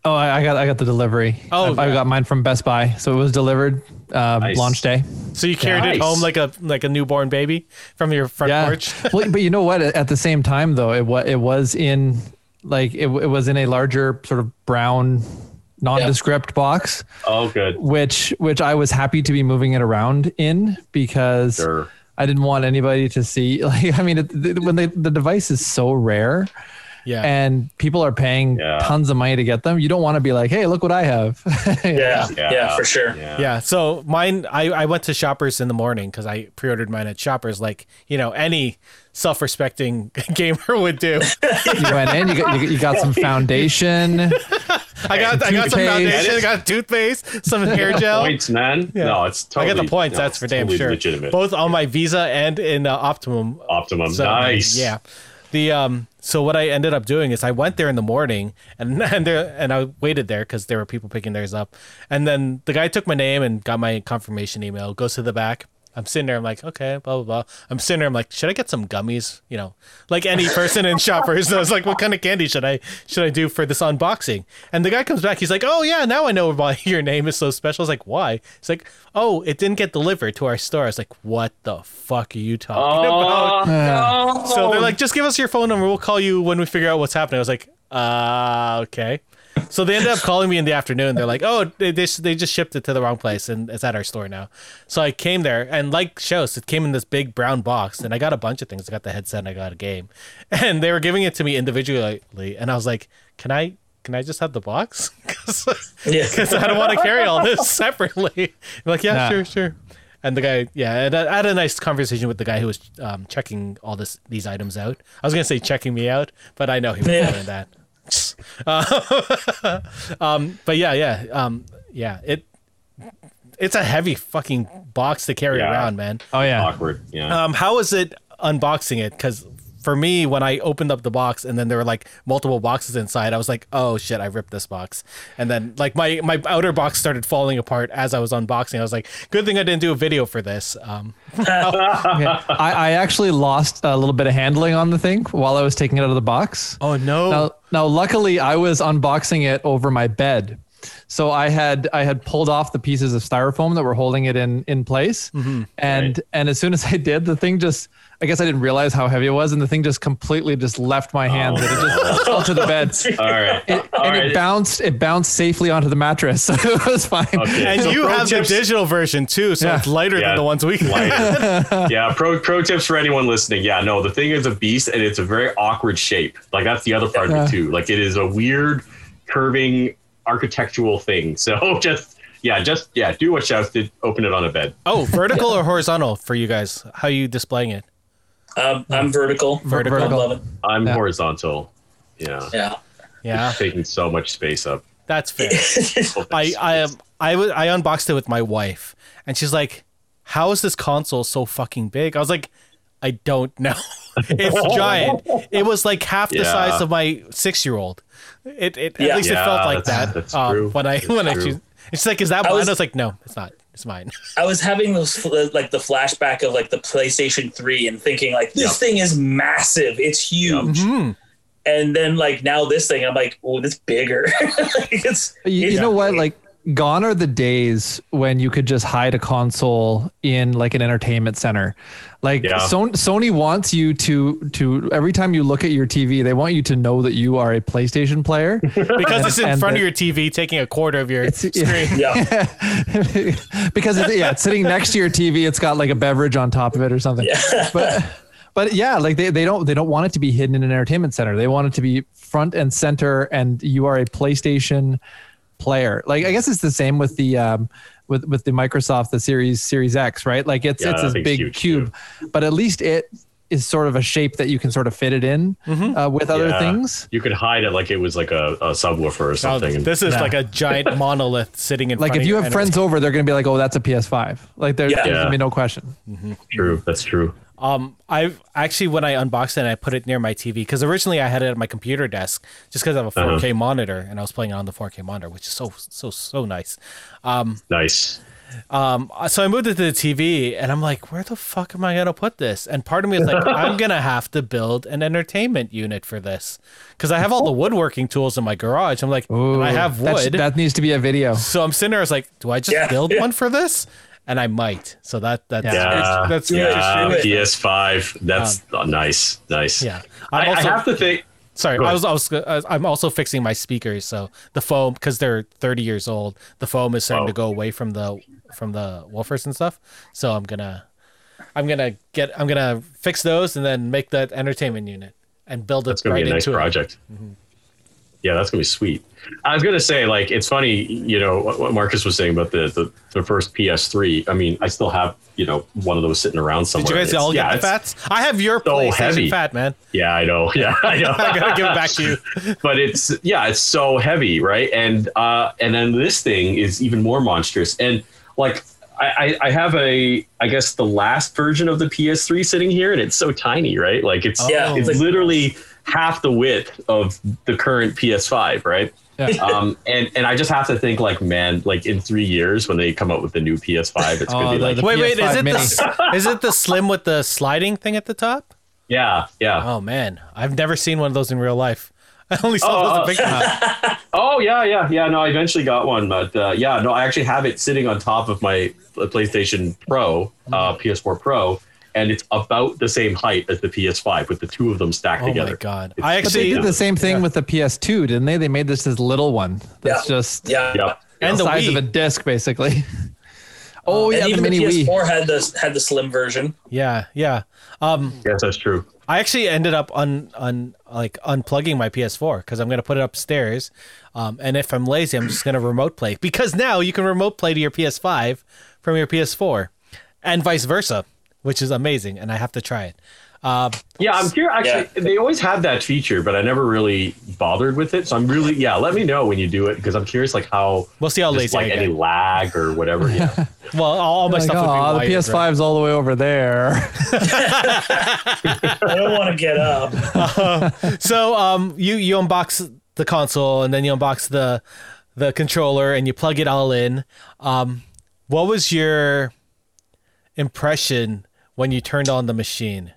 Oh, I, I got I got the delivery. Oh, I, I got mine from Best Buy, so it was delivered uh, Nice. launch day. So you carried it Nice. home like a like a newborn baby from your front Yeah. porch. *laughs* well, but you know what? At the same time, though, it was it was in like it, it was in a larger sort of brown nondescript box, Oh, good. which which I was happy to be moving it around in because Sure. I didn't want anybody to see. *laughs* Like, I mean, it, the, when they, the device is so rare Yeah. and people are paying Yeah. tons of money to get them, you don't want to be like, hey, look what I have. *laughs* Yeah, yeah, for sure. Yeah. yeah. So mine, I, I went to Shoppers in the morning because I pre-ordered mine at Shoppers, like you know any self-respecting *laughs* gamer would do. you went in, you got, you, you got some foundation. I got I got some foundation, I got toothpaste, some *laughs* hair gel. Points, man. No, it's totally. I totally. got the points. no, that's for it's damn totally sure. Legitimate. Both on my Visa and in uh, Optimum. Optimum. So, nice. Yeah. The um. So what I ended up doing is I went there in the morning and *laughs* and there and I waited there because there were people picking theirs up, and then the guy took my name and got my confirmation email. Goes to the back. I'm sitting there. I'm like, okay, blah blah blah. I'm sitting there. I'm like, should I get some gummies? You know, like any person in shoppers. I was like, what kind of candy should I should I do for this unboxing? And the guy comes back. He's like, oh yeah, now I know why *laughs* your name is so special. I was like, why? He's like, oh, it didn't get delivered to our store. I was like, what the fuck are you talking about? Oh, no. So they're like, just give us your phone number. We'll call you when we figure out what's happening. I was like, uh, okay. So they ended up calling me in the afternoon. They're like, oh, they, they, they just shipped it to the wrong place and it's at our store now. So I came there and like shows, it came in this big brown box and I got a bunch of things. I got the headset and I got a game *laughs* and they were giving it to me individually. And I was like, can I, can I just have the box? *laughs* Cause, Yeah. 'cause I don't want to carry all this *laughs* separately. I'm like, yeah, Yeah. sure, sure. And the guy, yeah, and I I had a nice conversation with the guy who was um, checking all this these items out. I was gonna say checking me out, but I know he was Yeah. doing that. Uh, *laughs* um, but yeah, yeah, um, yeah. It it's a heavy fucking box to carry Yeah. around, man. Oh yeah. Awkward. Yeah. Um, how was it unboxing it? Because for me, when I opened up the box and then there were like multiple boxes inside, I was like, "Oh shit, I ripped this box." And then like my my outer box started falling apart as I was unboxing. I was like, "Good thing I didn't do a video for this." Um, *laughs* Okay. I, I actually lost a little bit of handling on the thing while I was taking it out of the box. oh no! Now, now, luckily, I was unboxing it over my bed. so I had I had pulled off the pieces of styrofoam that were holding it in in place, and Right. and as soon as I did, the thing just I guess I didn't realize how heavy it was, and the thing just completely just left my hands and it just oh. fell to the bed. *laughs* All right. It, All and right. it bounced it bounced safely onto the mattress, *laughs* so it was fine. Okay. And So you have tips- the digital version too, so Yeah. it's lighter Yeah, than the ones we lighter. *laughs* yeah, pro pro tips for anyone listening. Yeah, no, the thing is a beast and it's a very awkward shape. Like that's the other part of it too. Like it is a weird curving architectural thing. So just yeah, just yeah, do what Shouts did. Open it on a bed. Oh, vertical or horizontal for you guys? How you displaying it? Um, I'm vertical. Vertical. I love it. I'm Yeah. horizontal. Yeah. Yeah. Yeah, Taking so much space up. that's fair. *laughs* I I um, I wa- I unboxed it with my wife, and she's like, "How is this console so fucking big?" I was like, "I don't know. *laughs* it's *laughs* giant. It was like half the Yeah. size of my six year old. It, it Yeah. at least it felt like that's- that. that's um, true. When I That's when I true. choose, it's like, "Is that I mine?" was- I was like, "No, it's not. It's mine." *laughs* I was having those like the flashback of like the PlayStation 3 and thinking like this Yep. thing is massive. It's huge. Mhm. And then like now this thing I'm like, "Oh, it's bigger." *laughs* like, it's You, you know what? Like, gone are the days when you could just hide a console in like an entertainment center. Like, Yeah. Son- Sony wants you to to every time you look at your TV, they want you to know that you are a PlayStation player. *laughs* Because it's in front the- of your TV, taking a quarter of your It's- screen. *laughs* yeah. *laughs* because it's, yeah, it's sitting next to your TV. It's got like a beverage on top of it or something. yeah. But but yeah, like they, they don't they don't want it to be hidden in an entertainment center. They want it to be front and center, and you are a PlayStation player. Like I guess it's the same with the um with with the Microsoft the Series Series X, right? Like it's Yeah, it's this big huge, cube, but at least it is sort of a shape that you can sort of fit it in uh, with other Yeah. things. You could hide it like it was like a, a subwoofer or Oh, something. and- this is Yeah. like a giant *laughs* monolith sitting in Like front if of you have friends over, they're gonna be like, "Oh, that's a PS5." Like there, Yeah. there's gonna be no question. true. That's true. Um, I actually when I unboxed it, and I put it near my TV because originally I had it at my computer desk just because I have a Uh-huh. 4K monitor and I was playing it on the 4K monitor, which is so so so nice. Um, Nice. Um, so I moved it to the TV, and I'm like, where the fuck am I gonna put this? And part of me is like, *laughs* I'm gonna have to build an entertainment unit for this because I have all the woodworking tools in my garage. I'm like, and I have That wood, That needs to be a video. so I'm sitting there. I was like, do I just Yeah. build Yeah. one for this? And I might. So that that's Yeah. that's Yeah. Yeah. PS5. That's oh, nice. Nice. yeah. I, I'm I also- have to think. Sorry, I was, I was I'm also fixing my speakers, so the foam because they're 30 years old, the foam is starting Oh. to go away from the from the woofers and stuff. So I'm gonna I'm gonna get I'm gonna fix those and then make that entertainment unit and build it That's gonna right be a nice into project. Mm-hmm. Yeah, that's gonna be sweet. I was gonna say, like, it's funny, you know, what, what Marcus was saying about the, the the first PS3. I mean, I still have, you know, one of those sitting around somewhere. Did you guys all yeah, get the fats? I have your so PlayStation heavy. fat, man. Yeah, I know. *laughs* Yeah, I know. I gotta give it back to you. *laughs* but it's yeah, it's so heavy, right? And uh, and then this thing is even more monstrous. And like I, I I have a I guess the last version of the PS3 sitting here, and it's so tiny, right? Like it's Yeah, it's it's like- literally half the width of the current PS5, right? Yeah. *laughs* um, and and I just have to think like, man, like in three years when they come out with the new PS5, it's Oh, gonna be the- like, the Wait, wait, is PS5 it mini. the is it the slim with the sliding thing at the top? yeah, yeah. Oh man, I've never seen one of those in real life. *laughs* I only saw Oh, those in pictures. *laughs* Oh yeah, yeah, yeah. No, I eventually got one, but uh, yeah, no, I actually have it sitting on top of my PlayStation Pro, uh, PS4 Pro, and it's about the same height as the PS5 with the two of them stacked Oh together. Oh my god! It's- I But they actually did the same thing with the PS2, didn't they? They made this this little one that's Yeah. just Yeah. Yep. and the the size of a disc, basically. *laughs* Oh And yeah, the even mini the PS4 had the had the slim version. Yeah, yeah. Um, Yes, that's true. I actually ended up un, un like unplugging my PS4 because I'm gonna put it upstairs, um, and if I'm lazy, I'm just gonna remote play *laughs* because now you can remote play to your PS5 from your PS4, and vice versa, which is amazing, and I have to try it. Um, Yeah, I'm curious. Actually, they always had that feature, but I never really bothered with it. So I'm really, yeah. Let me know when you do it because I'm curious, like how We'll see how just, lazy like I any get. lag or whatever. Yeah. *laughs* well, all, all my Like, stuff would be the wired, right? PS5's all the way over there. *laughs* I don't want to get up. *laughs* So um, you you unbox the console and then you unbox the the controller and you plug it all in. Um, what was your impression when you turned on the machine?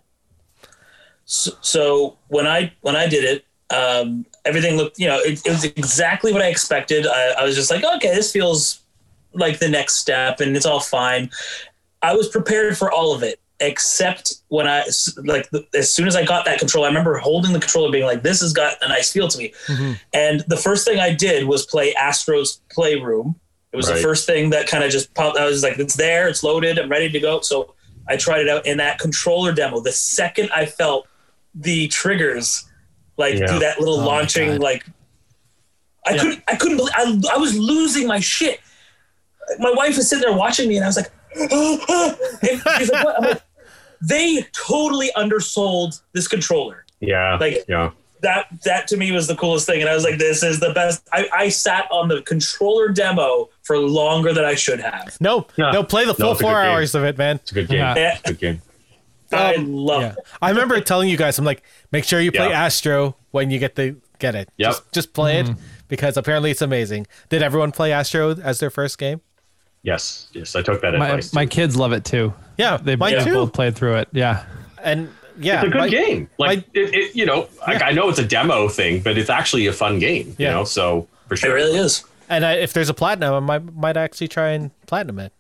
So, so when I when I did it, um, everything looked, you know, it, it was exactly what I expected. I, I was just like, okay, this feels like the next step, and it's all fine. I was prepared for all of it, except when I like the, as soon as I got that control, I remember holding the controller, being like, "This has got a nice feel to me." And the first thing I did was play Astro's Playroom. It was the first thing that kind of just popped. I was like, "It's there, it's loaded, I'm ready to go." So I tried it out in that controller demo. The second I felt the triggers, like Yeah. do that little Oh launching, like I couldn't, I couldn't, believe, I, I was losing my shit. My wife was sitting there watching me, and I was like, *gasps* and she's like, what? I'm like, they totally undersold this controller. Yeah. Like- yeah. That that to me was the coolest thing, and I was like, "This is the best." I, I sat on the controller demo for longer than I should have. No, Yeah. no, play the full it's a four good game. hours of it, man. It's a good game. Yeah. Yeah. Good game. I Um, love Yeah, it. I remember telling you guys, I'm like, make sure you play Yeah. Astro when you get the get it. Yep. Just, just play it because apparently it's amazing. Did everyone play Astro as their first game? Yes. Yes. I took that My advice. my kids love it too. Yeah, They mine they too. both played through it. Yeah. And yeah, it's a good my- game. Like it, it, you know, like I know it's a demo thing, but it's actually a fun game. Yeah. You know, so for sure, It really is. And I, if there's a platinum, I might might actually try and platinum it.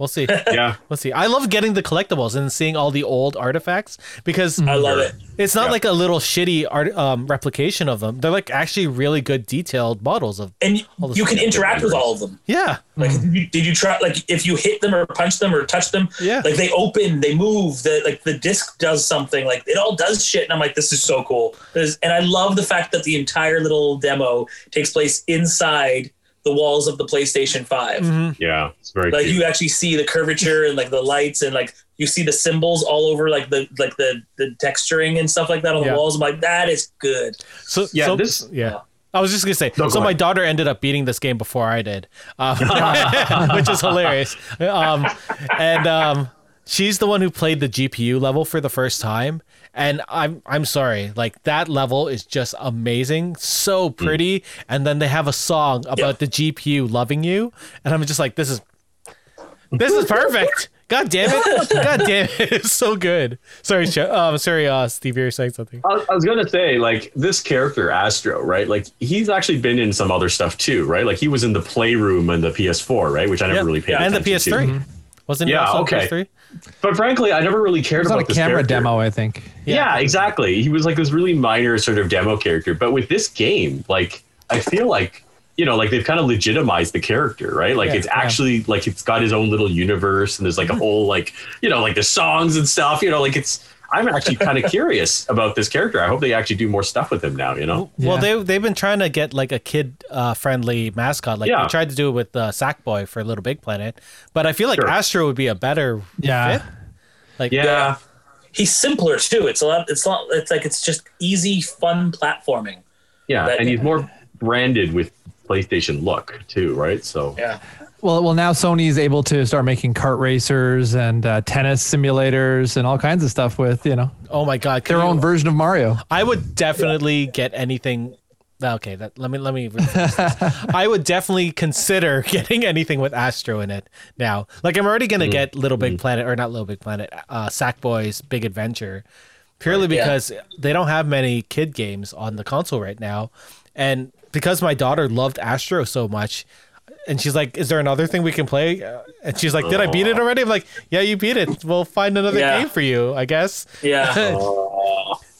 We'll see. Yeah. *laughs* We'll see. I love getting the collectibles and seeing all the old artifacts because I love it. it's not Yeah. like a little shitty art um, replication of them. They're like actually really good detailed models of. And the you can interact with all of them. Yeah. Like, did you- did you try? Like, if you hit them or punch them or touch them, Yeah. like they open, they move. The like the disc does something. Like it all does shit, and I'm like, this is so cool. There's- and I love the fact that the entire little demo takes place inside the walls of the PlayStation 5 Mm-hmm. Yeah. It's very Like cute. you actually see the curvature and like the lights and like you see the symbols all over like the like the the texturing and stuff like that on the walls. I'm like, that is good. So Yeah, so- this- yeah. I was just gonna say. No, so go my ahead. daughter ended up beating this game before I did, um, *laughs* which is hilarious. Um, and um, she's the one who played the GPU level for the first time. And I'm I'm sorry, like that level is just amazing, so pretty. And then they have a song about the GPU loving you, and I'm just like, this is this is perfect. God damn it! God damn it! *laughs* It's so good. Sorry, um, sorry, uh, Steve, you're saying something. I was- I was gonna say, like this character Astro, right? Like he's actually been in some other stuff too, right? Like he was in the Playroom and the PS4, right? Which I never Yeah. really paid attention to. and the PS3. to. Wasn't he Yeah, also okay. PS3? But frankly, I never really cared It's on about a this camera character. demo, I think. Yeah. exactly. He was like this really minor sort of demo character. But with this game, like I feel like you know, like they've kind of legitimized the character, right? Like Yeah, it's yeah. Mm-hmm. actually like it's got his own little universe, and there's like a whole like you know like the songs and stuff. You know, like it's. I'm actually kind of curious about this character. I hope they actually do more stuff with him now. You know. Well, Yeah. they they've been trying to get like a kid uh, friendly mascot. Like Yeah. they tried to do it with uh, Sackboy for Little Big Planet, but I feel like Sure. Astro would be a better Yeah. fit. Like Yeah. He's simpler too. It's a lot. It's not. It's like it's just easy, fun platforming. Yeah, That- and he's more branded with PlayStation look too, right? So Yeah. Well, well, now Sony's able to start making kart racers and uh, tennis simulators and all kinds of stuff with you know oh my god, their you- own version of Mario. I would definitely get anything. Okay, that let me let me. this. I would definitely consider *laughs* getting anything with Astro in it now. Like I'm already gonna get Little Big Planet or not Little Big Planet, uh, Sackboy's Big Adventure, purely yeah. because they don't have many kid games on the console right now, and because my daughter loved Astro so much. And she's like, "Is there another thing we can play?" Uh, And she's like, "Did I beat it already?" I'm like, "Yeah, you beat it. We'll find another Yeah. game for you, I guess." Yeah. *laughs*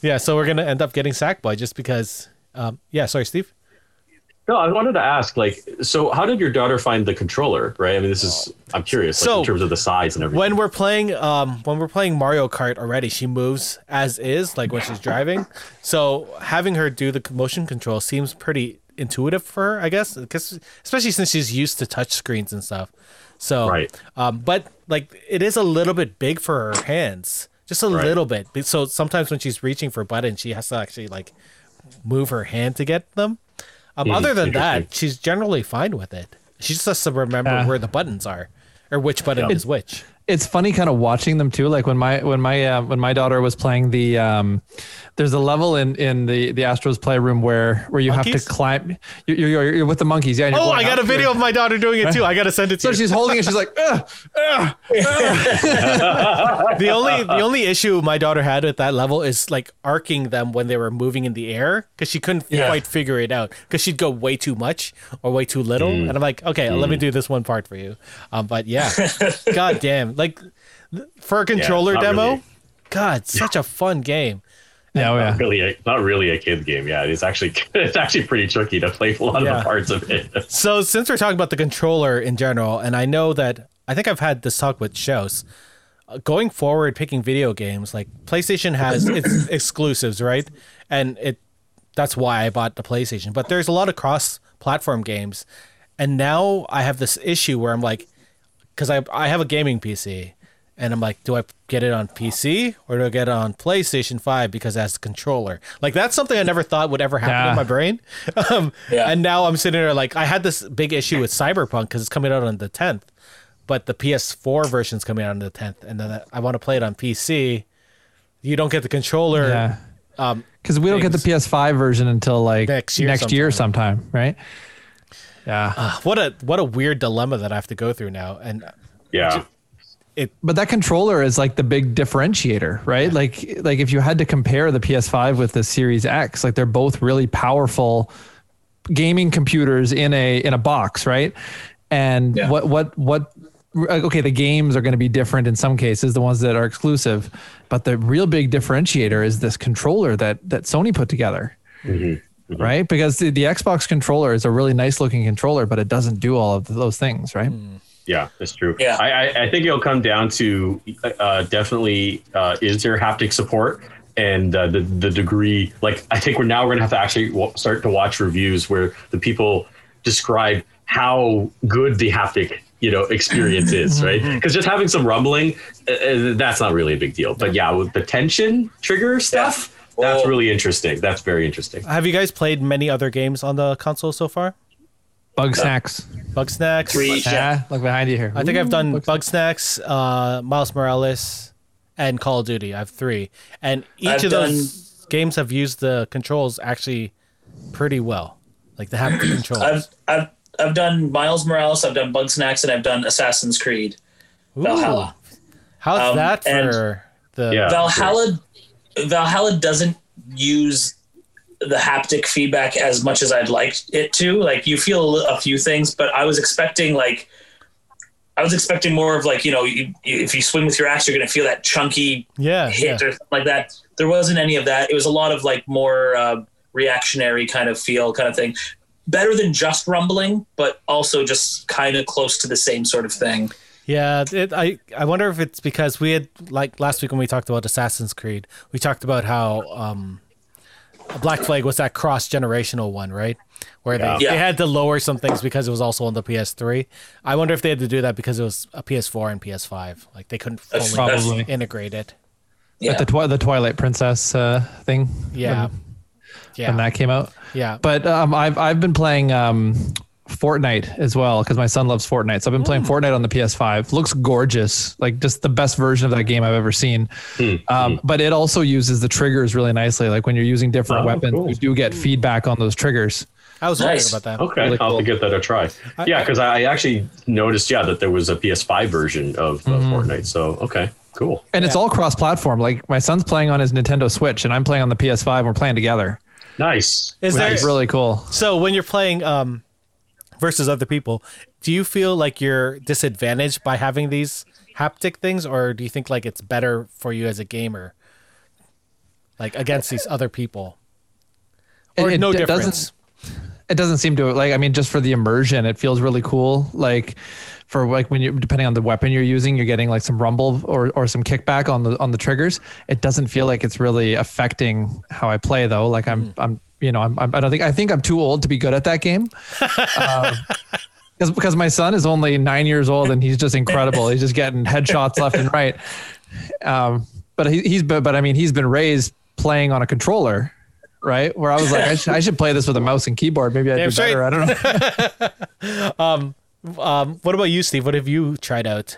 Yeah, so we're gonna end up getting Sackboy just because. Um, yeah, sorry, Steve. no, I wanted to ask, like, so how did your daughter find the controller? Right? I mean, this is I'm curious, like, So, in terms of the size and everything. When we're playing, um, when we're playing Mario Kart already, she moves as is, like when she's driving. So having her do the motion control seems pretty intuitive for her, I guess, because especially since she's used to touch screens and stuff. So, Right. um, but like it is a little bit big for her hands, just a Right. little bit. So sometimes when she's reaching for buttons, she has to actually like move her hand to get them. Um, Hmm, other than that, she's generally fine with it. She just has to remember Yeah. where the buttons are or which button is which. It's funny kind of watching them too. Like when my when my uh, when my daughter was playing the um, there's a level in in the the Astros playroom where where you Monkeys? have to climb. You're, you're, you're with the monkeys. Yeah. Oh, I got a video of my daughter doing it too. I got to send it to So you. she's holding it. She's like, Ugh, ugh. *laughs* the only the only issue my daughter had at that level is like arcing them when they were moving in the air because she couldn't Yeah. quite figure it out because she'd go way too much or way too little, and I'm like, okay, let me do this one part for you. Um, but yeah, *laughs* god damn, like for a controller not demo, really. God, such a fun game. Yeah, oh, yeah. Not really, a, not really a kid game. Yeah, it's actually *laughs* it's actually pretty tricky to play a lot of the parts of it. *laughs* So since we're talking about the controller in general, and I know that I think I've had this talk with shows. uh, Going forward, picking video games like PlayStation has *clears throat* its exclusives, right? And it that's why I bought the PlayStation. But there's a lot of cross-platform games, and now I have this issue where I'm like, because I I have a gaming PC, and I'm like, do I get it on PC or do I get it on PlayStation Five because it has the controller? Like that's something I never thought would ever happen Yeah. in my brain. *laughs* Um, Yeah. And now I'm sitting there like I had this big issue with Cyberpunk because it's coming out on the 10th, but the PS4 version's coming out on the 10th, and then I want to play it on PC. You don't get the controller. Yeah. Um, Because we don't get the PS5 version until like Next next year year, sometime, right? Yeah. Ah, what a what a weird dilemma that I have to go through now. And Yeah, it but that controller is like the big differentiator, right? Like like if you had to compare the PS5 with the Series X, like they're both really powerful gaming computers in a in a box, right? And Yeah. what what what uh, okay, the games are going to be different in some cases, the ones that are exclusive, but the real big differentiator is this controller that that Sony put together. Mm-hmm. Right? Because the, the Xbox controller is a really nice looking controller, but it doesn't do all of those things, right? yeah, that's true. Yeah. I, I, I think it'll come down to uh, definitely uh, is there haptic support and uh, the the degree. Like I think we're now we're gonna have to actually w- start to watch reviews where the people describe how good the haptic you know experience is, right? Because just having some rumbling, uh, uh, that's not really a big deal. But yeah, with the tension trigger stuff. That's Well- really interesting. That's very interesting. have you guys played many other games on the console so far? Bugsnax. Bug Snacks. Three. Yeah, Yeah. look behind you here. I think I've done Bug Bugsnax, uh, Miles Morales, and Call of Duty. I have three, and each I've of those games have used the controls actually pretty well, like the haptic *clears throat* controls. I've I've I've done Miles Morales, I've done Bugsnax, and I've done Assassin's Creed. Valhalla. How's Um, that for the? Yeah. Valhalla Valhalla doesn't use the haptic feedback as much as I'd like it to. Like you feel a few things, but I was expecting like I was expecting more of like you know you, if you swing with your axe, you're going to feel that chunky Yeah, hit yeah. or something like that. There wasn't any of that. It was a lot of like more uh, reactionary kind of feel, kind of thing. Better than just rumbling, but also just kind of close to the same sort of thing. Yeah, it, I I wonder if it's because we had like last week when we talked about Assassin's Creed, we talked about how um, Black Flag was that cross generational one, right? Where Yeah. they, Yeah. they had to lower some things because it was also on the PS3. I wonder if they had to do that because it was a PS4 and PS5. Like they couldn't fully That's- Probably. integrate it. Yeah. Like the twi- the Twilight Princess uh, thing. Yeah, When, yeah, when that came out. yeah. But um, I've I've been playing um, Fortnite as well because my son loves Fortnite. So I've been playing Fortnite on the PS5. Looks gorgeous, like just the best version of that game I've ever seen. Um, but it also uses the triggers really nicely. Like when you're using different Oh, weapons, cool. you do get feedback on those triggers. I was wondering Nice. about that. Okay, Really I'll have cool. to give that a try. yeah, because I actually noticed, yeah, that there was a PS5 version of uh, Fortnite. So okay, cool. And it's all cross-platform. Like my son's playing on his Nintendo Switch, and I'm playing on the PS5. And we're playing together, Nice. Is which there is really cool. so when you're playing um versus other people, do you feel like you're disadvantaged by having these haptic things, or do you think like it's better for you as a gamer, like against these other people, or it no d- difference? doesn't- it doesn't seem to like i mean just for the immersion it feels really cool. Like for like when you're depending on the weapon you're using you're getting like some rumble or, or some kickback on the on the triggers. It doesn't feel like it's really affecting how i play though. Like i'm mm. i'm you know I'm, I'm i don't think i think i'm too old to be good at that game um, *laughs* because because my son is only nine years old and he's just incredible he's just getting headshots left and right um but he, he's but, but i mean he's been raised playing on a controller right? Where I was like, I should, I should play this with a mouse and keyboard. Maybe I'd Damn do better. I don't know. *laughs* Um, what about you, Steve? What have you tried out?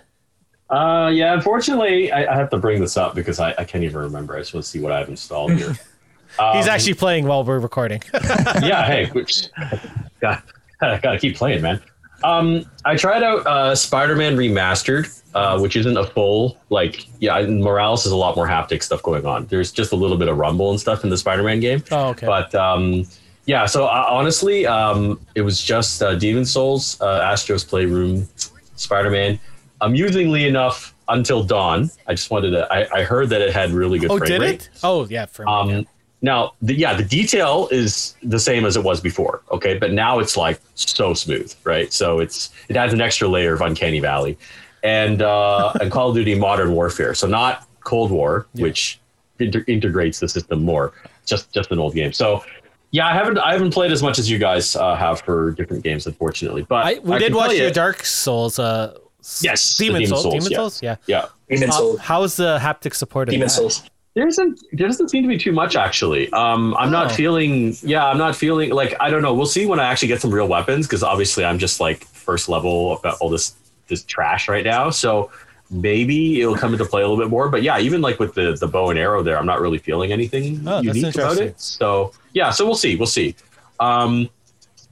Uh, yeah, unfortunately, I, I have to bring this up because I, I can't even remember. I just want to see what I've installed here. He's Um, actually playing while we're recording. *laughs* yeah, hey, which, got, *laughs* gotta keep playing, man. Um, I tried out uh, Spider-Man Remastered, uh, which isn't a full like yeah. Morales is a lot more haptic stuff going on. There's just a little bit of rumble and stuff in the Spider-Man game. Oh, okay. But um, yeah, so uh, honestly, um, it was just uh, Demon Souls, uh, Astro's Playroom, Spider-Man. Amusingly enough, until Dawn. I just wanted to. I, I heard that it had really good. oh, frame did rate. it? Oh, yeah. For me, Um, yeah. Now, the, yeah, the detail is the same as it was before. Okay, but now it's like so smooth, right? So it's it adds an extra layer of uncanny valley, and uh, and Call of Duty Modern Warfare. So not Cold War, which inter- integrates the system more. Just just an old game. So. Yeah, I haven't I haven't played as much as you guys uh, have for different games, unfortunately. But I, we I did watch your you- Dark Souls. Uh, s- Yes, Demon, Demon Souls. Souls, Demon yeah. Souls. Yeah. Yeah, Demon Uh, Souls. how's the haptic support? of Demon that? Souls. There isn't there doesn't seem to be too much actually. Um, I'm Oh. not feeling yeah, I'm not feeling like I don't know. We'll see when I actually get some real weapons because obviously I'm just like first level about all this this trash right now. So maybe it'll come into play a little bit more. But yeah, even like with the the bow and arrow there, I'm not really feeling anything Oh, unique about it. So yeah, so we'll see. We'll see. Um,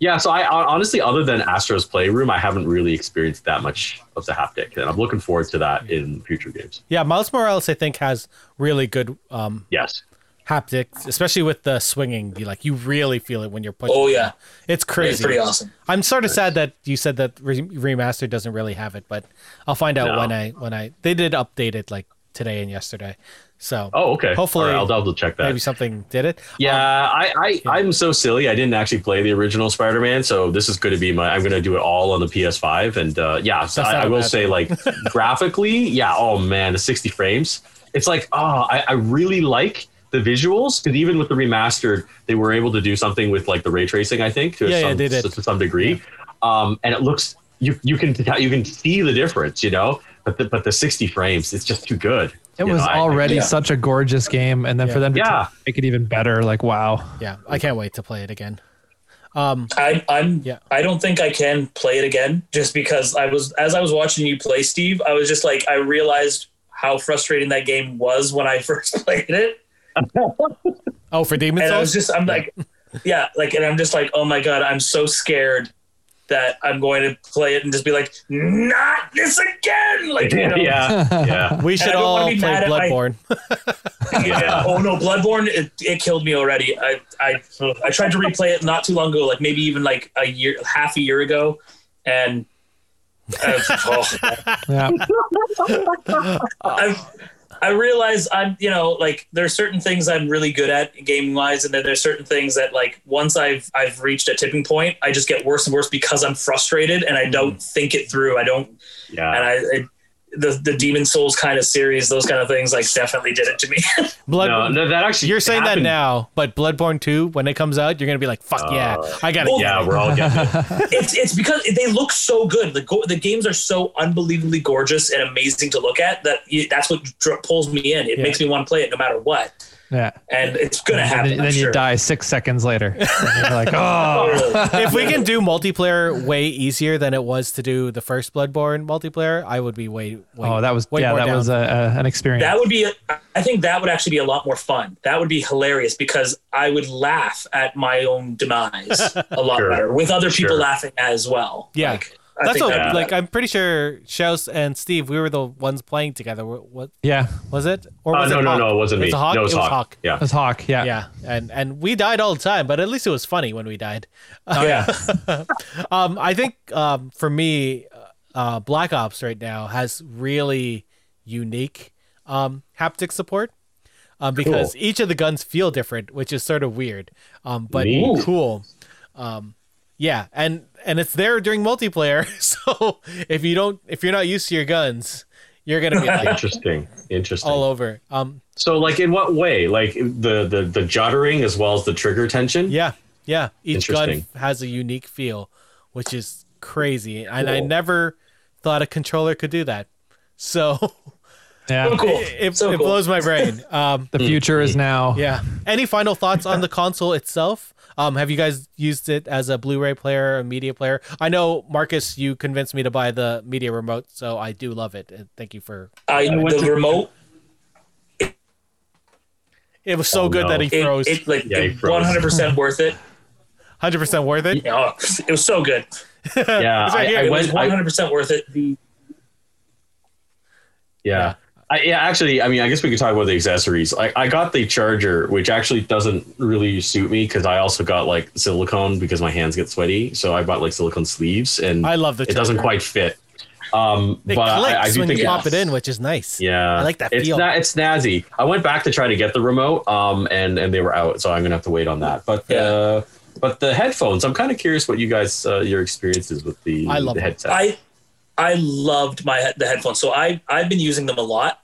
yeah, so I honestly, other than Astro's Playroom, I haven't really experienced that much of the haptic, and I'm looking forward to that in future games. Yeah, Miles Morales, I think, has really good um, Yes. haptics, especially with the swinging. You like you really feel it when you're pushing. Oh, yeah. it's crazy. It's pretty awesome. I'm sort of sad that you said that re- remaster doesn't really have it, but I'll find out No. when I when I they did update it like today and yesterday. So Oh, okay. Hopefully- right, I'll double check that. maybe something did it. Yeah, I, I I'm so silly. I didn't actually play the original Spider-Man, so this is going to be my. I'm going to do it all on the PS5, and uh, yeah, so That's not I, I will say, like *laughs* graphically, yeah. Oh man, the 60 frames. It's like, oh, I, I really like the visuals because even with the remastered, they were able to do something with like the ray tracing. I think to Yeah, yeah, some they did. to some degree, um, and it looks you you can you can see the difference, you know. But the but the 60 frames, it's just too good. It You was know, I- already yeah. such a gorgeous game, and then Yeah. for them to Yeah. t- make it even better, like wow. Yeah, I can't wait to play it again. Um, I, I'm. Yeah. I don't think I can play it again, just because I was as I was watching you play, Steve. I was just like, I realized how frustrating that game was when I *laughs* first played it, oh, for Demon and I was Souls. just, I'm like, yeah, like, and I'm just like, oh my god, I'm so scared that I'm going to play it and just be like, not this again, like, you know, *laughs* yeah, yeah. *laughs* we should I don't wanna all be play mad at my- Bloodborne. *laughs* yeah. Oh no, Bloodborne, it, it killed me already. I, I I tried to replay it not too long ago, like maybe even like a year, half a year ago, and uh, oh, Yeah, I I realize I'm you know like there's certain things I'm really good at game wise, and then there's certain things that like once I've I've reached a tipping point, I just get worse and worse because I'm frustrated and I don't mm. think it through. I don't, yeah. and I. It, the, the Demon Souls kind of series, those kind of things, like definitely did it to me. *laughs* Blood. no, no, that actually You're saying that now, but Bloodborne 2, when it comes out, you're gonna be like, "Fuck yeah, Uh, I gotta." well, Yeah, we're all *laughs* getting it. it's it's because they look so good. The go- the games are so unbelievably gorgeous and amazing to look at that you, that's what dr- pulls me in. It Yeah. makes me want to play it no matter what, yeah. and it's gonna And happen. then, then you sure. die six seconds later. *laughs* Like, oh, if we can do multiplayer way easier than it was to do the first Bloodborne multiplayer, I would be way. way oh, that was way yeah, that down was a, a, an experience. That would be. A, I think that would actually be a lot more fun. That would be hilarious because I would laugh at my own demise *laughs* a lot Sure. better with other people Sure. laughing as well. Yeah. Like, I That's think what, that'd like. I'm pretty sure Shouse and Steve, we were the ones playing together. What, what yeah, was it? Or Uh, was no, it no, Hawk? no, it wasn't It me. was a Hawk. No, it was, Hawk. Hawk. Yeah. it was Hawk. Yeah, Yeah, and and we died all the time, but at least it was funny when we died. oh yeah. *laughs* Um, I think um, for me, uh, Black Ops right now has really unique um, haptic support um, because Cool. each of the guns feel different, which is sort of weird, um, but Neat. cool. Um, yeah, and and it's there during multiplayer. *laughs* So if you don't, if you're not used to your guns, you're gonna be like Interesting. Interesting. all over. Um, so, like, in what way? Like the the the juddering as well as the trigger tension. Yeah, yeah. Each gun has a unique feel, which is crazy, and I never thought a controller could do that. So yeah. So cool. it, so it cool. blows my brain. Um, *laughs* The future is now. yeah. Any final thoughts on the console itself? Um, have you guys used it as a Blu-ray player, a media player? I know Marcus, you convinced me to buy the media remote, so I do love it. And thank you for. I, went the to- remote, It was so Oh, good no. that he it, froze. it like Yeah, he froze. one hundred percent worth it. Hundred percent worth it. Oh, it was so good. Yeah, *laughs* right I. I It was went. one hundred percent worth it. The yeah. I, yeah, actually, I mean, I guess we could talk about the accessories. I, I got the charger, which actually doesn't really suit me because I also got like silicone because my hands get sweaty. So I bought like silicone sleeves, and I love the. it doesn't quite fit. Um, It but I, I do when think you pop it in, which is nice. Yeah, I like that It's feel. not. It's snazzy. I went back to try to get the remote, um, and and they were out, so I'm gonna have to wait on that. But Yeah. uh, but the headphones, I'm kind of curious what you guys uh, your experiences with the, I love the headset. I I loved my the headphones. So I I've been using them a lot,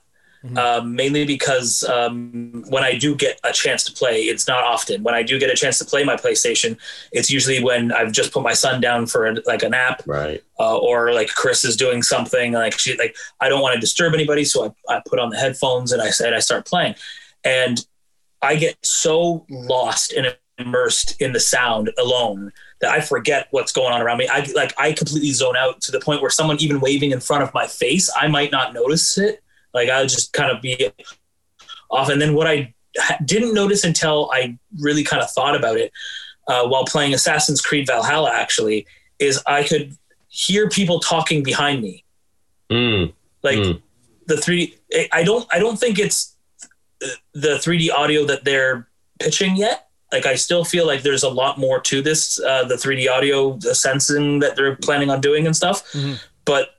Mhm. um, mainly because um, when I do get a chance to play, it's not often. When I do get a chance to play my PlayStation, it's usually when I've just put my son down for like a nap, right. uh, or like Chris is doing something. Like she like I don't want to disturb anybody, so I, I put on the headphones and I said I start playing, and I get so lost and immersed in the sound alone that I forget what's going on around me. I like I completely zone out to the point where someone even waving in front of my face, I might not notice it. Like I'll just kind of be off. And then what I didn't notice until I really kind of thought about it uh, while playing Assassin's Creed Valhalla, actually, is I could hear people talking behind me. Mm, Like Mm. the three, I don't, I don't think it's the 3D audio that they're pitching yet. Like I still feel like there's a lot more to this, uh, the 3D audio, the sensing that they're planning on doing and stuff. Mhm. But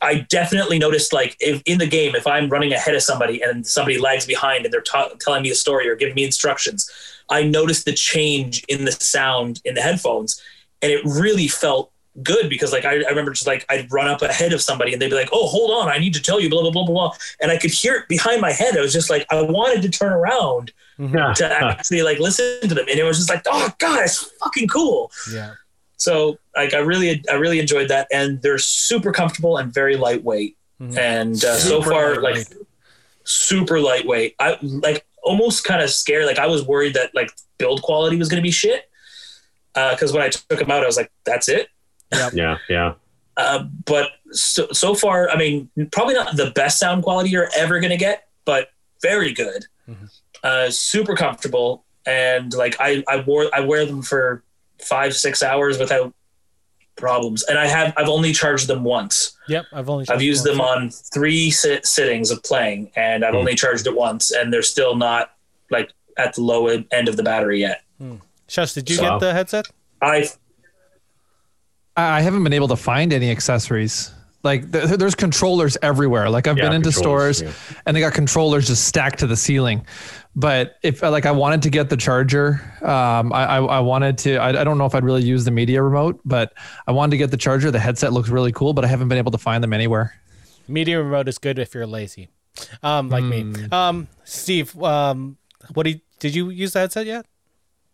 I definitely noticed, like, if in the game, if I'm running ahead of somebody and somebody lags behind and they're ta- telling me a story or giving me instructions, I noticed the change in the sound in the headphones, and it really felt good because, like, I, I remember just like I'd run up ahead of somebody and they'd be like, "Oh, hold on, I need to tell you," blah blah blah blah blah, and I could hear it behind my head. I was just like, I wanted to turn around to actually like listen to them, and it was just like, "Oh God, it's fucking cool." Yeah. So like I really I really enjoyed that, and they're super comfortable and very lightweight. Mhm. And uh, so far, like super lightweight. I like almost kind of scared. Like I was worried that like build quality was going to be shit. Because when I took them out, I was like, "That's it." yeah, yeah. Uh, but so, so far, I mean, probably not the best sound quality you're ever going to get, but very good. Mhm. Uh, super comfortable, and like I, I wore I wear them for five six hours without problems, and I have I've only charged them once. Yep. I've only. I've used them on three sit- sittings of playing, and I've Hmm. only charged it once, and they're still not like at the low end of the battery yet. Shush, did you So- get the headset? I I I haven't been able to find any accessories. Like th- there's controllers everywhere. Like I've Yeah, been into controllers, stores and they got controllers just stacked to the ceiling. But if like I wanted to get the charger, um, I, I I wanted to. I, I don't know if I'd really use the media remote, but I wanted to get the charger. The headset looks really cool, but I haven't been able to find them anywhere. Media remote is good if you're lazy, um, like me. Hmm. Um, Steve, um, what did did you use the headset yet?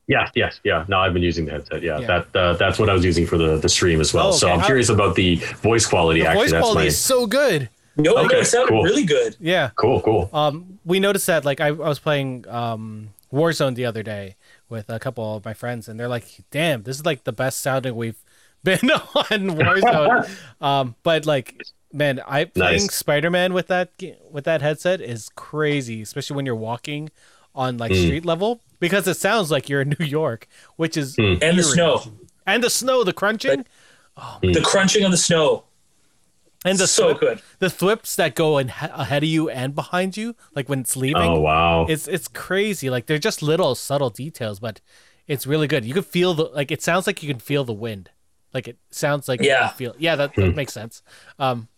Yeah, yes, yeah. No, I've been using the headset. Yeah, Yeah. that uh, that's what I was using for the, the stream as well. Oh, So. I'm How- curious about the voice quality. The actually, voice that's quality my is so good. no, Okay, it sounded cool. really good. Yeah. cool, cool. Um, we noticed that like I, I was playing um Warzone the other day with a couple of my friends, and they're like, "Damn, this is like the best sounding we've *laughs* been on Warzone." *laughs* um, but like, man, I playing Spider Man with that with that headset is crazy, especially when you're walking on like Hmm. street level because it sounds like you're in New York, which is Hmm. And the snow, and the snow, the crunching, the crunching of the snow, and the so thwip- good. the thwips that go in, ahead of you and behind you, like when it's leaving. Oh wow. it's it's crazy. Like they're just little subtle details, but it's really good. You can feel the like. It sounds like you can feel the wind. Like it sounds like you Yeah. can feel. Yeah, that, that makes sense. Um,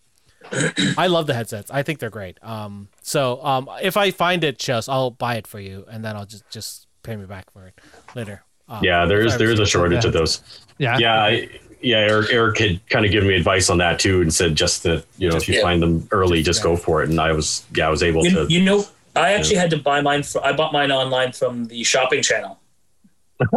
I love the headsets. I think they're great. Um, so um, if I find it, just I'll buy it for you, and then I'll just just pay me back for it later. Um, yeah, there is there is a shortage of those. Yeah. Yeah, I, yeah. Eric, Eric had kind of given me advice on that too, and said just that you know Just- if you yeah. find them early, Just- just go for it. And I was yeah, I was able You, to. you know, I actually had to buy mine. Fr- I bought mine online from the shopping channel. *laughs*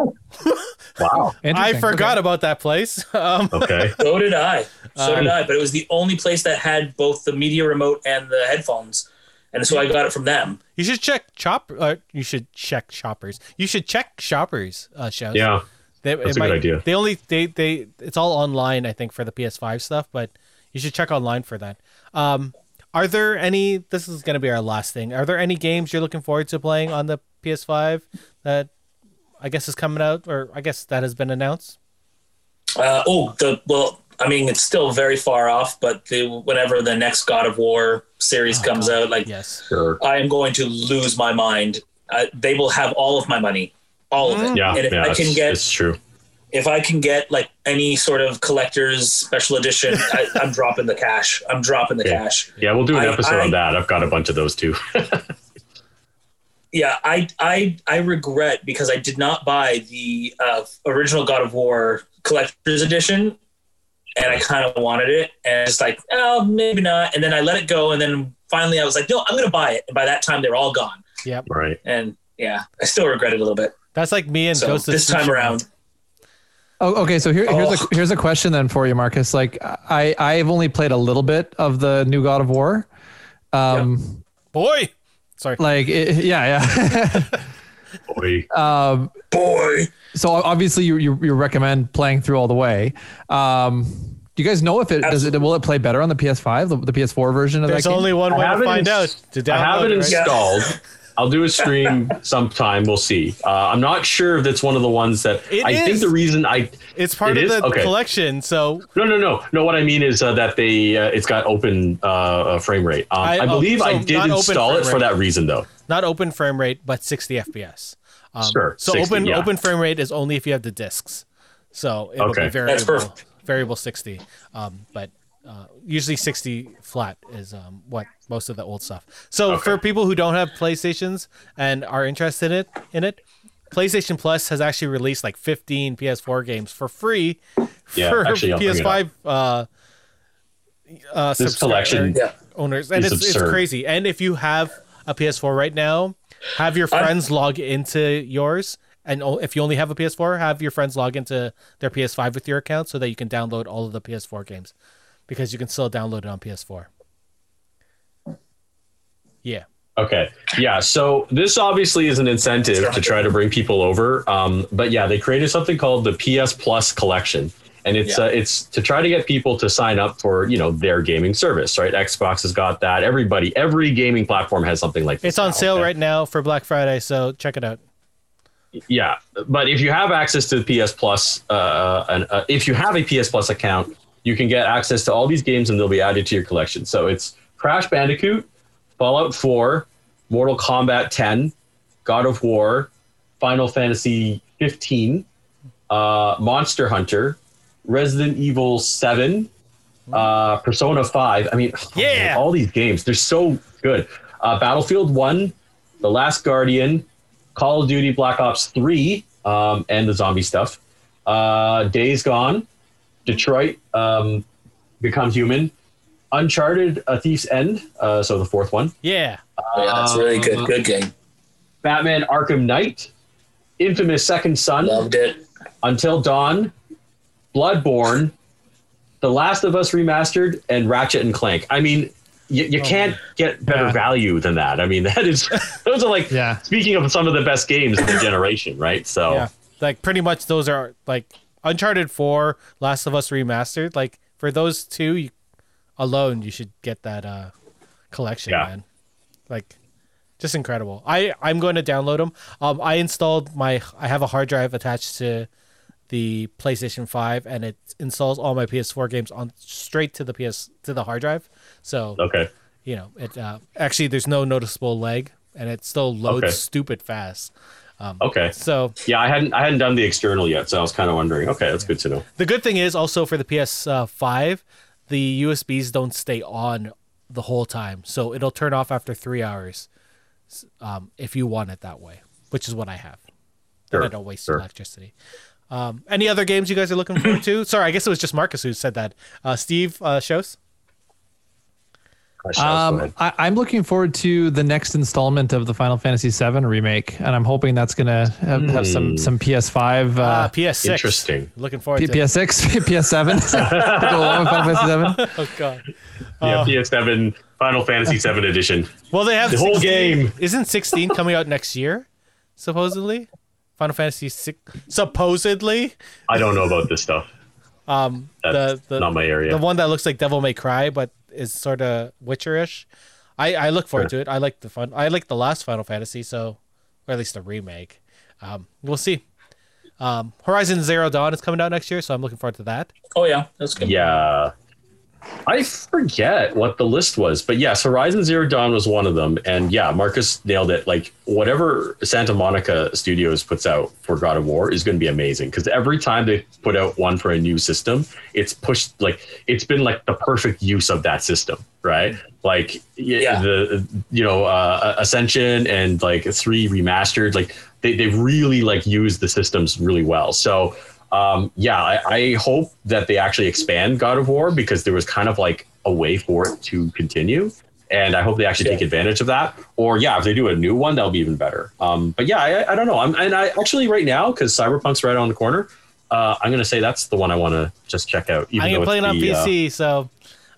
wow. I forgot Okay. about that place. *laughs* Um, Okay. So did I. So Um, did I. But it was the only place that had both the media remote and the headphones. and so I got it from them. You should check chop. Uh, you should check shoppers. You should check shoppers uh, shows. Yeah. They, That's it a good idea. They only they they it's all online. I think for the PS5 stuff, but you should check online for that. Um, are there any? This is gonna be our last thing. Are there any games you're looking forward to playing on the PS5 that I guess is coming out, or I guess that has been announced? Uh, oh, the well, I mean, it's still very far off, but the, whenever the next God of War series comes out, like Yes. Sure. I am going to lose my mind. Uh, they will have all of my money, all of it. Yeah. and if yeah, I it's, can get it's true. if I can get like any sort of collector's special edition, *laughs* I, I'm dropping the cash. I'm dropping the Okay. cash. Yeah, we'll do an I- episode I- on that. I've got a bunch of those too. Yeah, I I I regret because I did not buy the uh, original God of War collector's edition, and I kind of wanted it, and it's like, oh, maybe not. And then I let it go, and then finally I was like, no, I'm gonna buy it. And by that time, they were all gone, Yeah. right. and yeah, I still regret it a little bit. That's like me and So Ghost of this time around, Oh, okay. So here, here's Oh. a here's a question then for you, Marcus. Like I I've only played a little bit of the new God of War. Um, Boy, sorry. like it, yeah, yeah. *laughs* Boy. um, boy, so obviously you, you you recommend playing through all the way. Um, do you guys know if it does it will it play better on the PS5, the, the PS4 version of There's that game? only one way to find out. To download I have it it, right? installed. I'll do a stream *laughs* sometime. We'll see. Uh, I'm not sure if that's one of the ones that It I think the reason I It's part It of is? the Okay. collection, so no no no no what I mean is uh, that they uh, it's got open uh, uh, frame rate. Um, I- I, oh, believe so I did install it frame for that reason though. not open frame rate, but 60 FPS. Um, Sure, So 60, open yeah. open frame rate is only if you have the discs. So it'll Okay. be variable. That's perfect. Variable 60. Um, but uh, usually 60 flat is um, what most of the old stuff. So Okay. for people who don't have PlayStations and are interested in it, in it, PlayStation Plus has actually released like 15 PS4 games for free Yeah, for actually, I'll bring it PS5 uh, uh, This collection owners, and is it's, it's crazy. And if you have a PS4 right now, have your I'm- friends log into yours. And if you only have a PS4, have your friends log into their PS5 with your account so that you can download all of the PS4 games, because you can still download it on PS4. Yeah, Okay. Yeah. So this obviously is an incentive to try to bring people over. Um, but yeah, they created something called the PS Plus collection. And it's Yeah. uh, it's to try to get people to sign up for you know their gaming service, right? Xbox has got that. Everybody, every gaming platform has something like this. it's on now, sale okay? right now for Black Friday, so check it out. Yeah, but if you have access to the PS Plus, uh, and uh, if you have a PS Plus account, you can get access to all these games, and they'll be added to your collection. So it's Crash Bandicoot, Fallout 4, Mortal Kombat 10, God of War, Final Fantasy 15, uh, Monster Hunter, Resident Evil 7, uh, Persona 5. I mean, oh, Yeah. all these games, they're so good. Uh, Battlefield 1, The Last Guardian, Call of Duty Black Ops 3, um, and the zombie stuff, uh, Days Gone, Detroit um, Become Human, Uncharted, A Thief's End, uh, so the fourth one, Yeah, yeah, that's a really good, good game. Batman Arkham Knight, Infamous Second Son, Loved it. Until Dawn, Bloodborne, The Last of Us Remastered, and Ratchet and Clank. I mean, you, you can't get better Yeah. value than that. I mean, *laughs* that is those are like Yeah. speaking of some of the best games in the generation, right? So yeah. Like pretty much those are like Uncharted 4, Last of Us remastered. Like for those two you, alone, you should get that uh collection, Yeah. man. Like just incredible. I I'm going to download them. Um, I installed my. I have a hard drive attached to the PlayStation Five, and it installs all my PS4 games on straight to the PS to the hard drive. So okay. you know, it uh, actually there's no noticeable lag, and it still loads Okay. stupid fast. Um, Okay. So Yeah, I hadn't I hadn't done the external yet, so I was kind of wondering. Okay, that's good to know. the good thing is also for the PS5, the USBs don't stay on the whole time, so it'll turn off after three hours, um, if you want it that way, which is what I have. And I Sure, don't waste sure. electricity. Um, any other games you guys are looking forward to? *clears throat* Sorry, I guess it was just Marcus who said that. Uh, Steve uh, shows. Gosh, that was Um. I, I'm looking forward to the next installment of the Final Fantasy VII remake, and I'm hoping that's gonna have, have some some PS5, uh, Uh, PS6. interesting. Looking forward P- to. PS6, PS7 to go along with Final Fantasy VII. *laughs* oh God. yeah, uh, PS7 Final Fantasy VII edition. Well, they have The whole game. Isn't 16 coming out next year? Supposedly, Final Fantasy six. Supposedly, I don't know about this stuff. um, That's the the not my area. the one that looks like Devil May Cry, but is sort of Witcherish. I I look forward to it. I like the fun. I like the last Final Fantasy, so or at least the remake. Um, we'll see. Um, Horizon Zero Dawn is coming out next year, so I'm looking forward to that. Oh yeah, that's good. Yeah. I forget what the list was, but yes, Horizon Zero Dawn was one of them. And yeah, Marcus nailed it. Like whatever Santa Monica Studios puts out for God of War is going to be amazing because every time they put out one for a new system, it's pushed like it's been like the perfect use of that system, right? Like Yeah. the you know uh, Ascension and like three remastered, like they they really like use the systems really well. So um, yeah, I, I hope that they actually expand God of War because there was kind of like a way for it to continue. And I hope they actually take advantage of that. Or yeah, if they do a new one, that'll be even better. Um, but yeah, I, I don't know. I'm and I actually right now because Cyberpunk's right on the corner. Uh, I'm gonna say that's the one I want to just check out. Even I'm gonna play it on the, uh, PC, so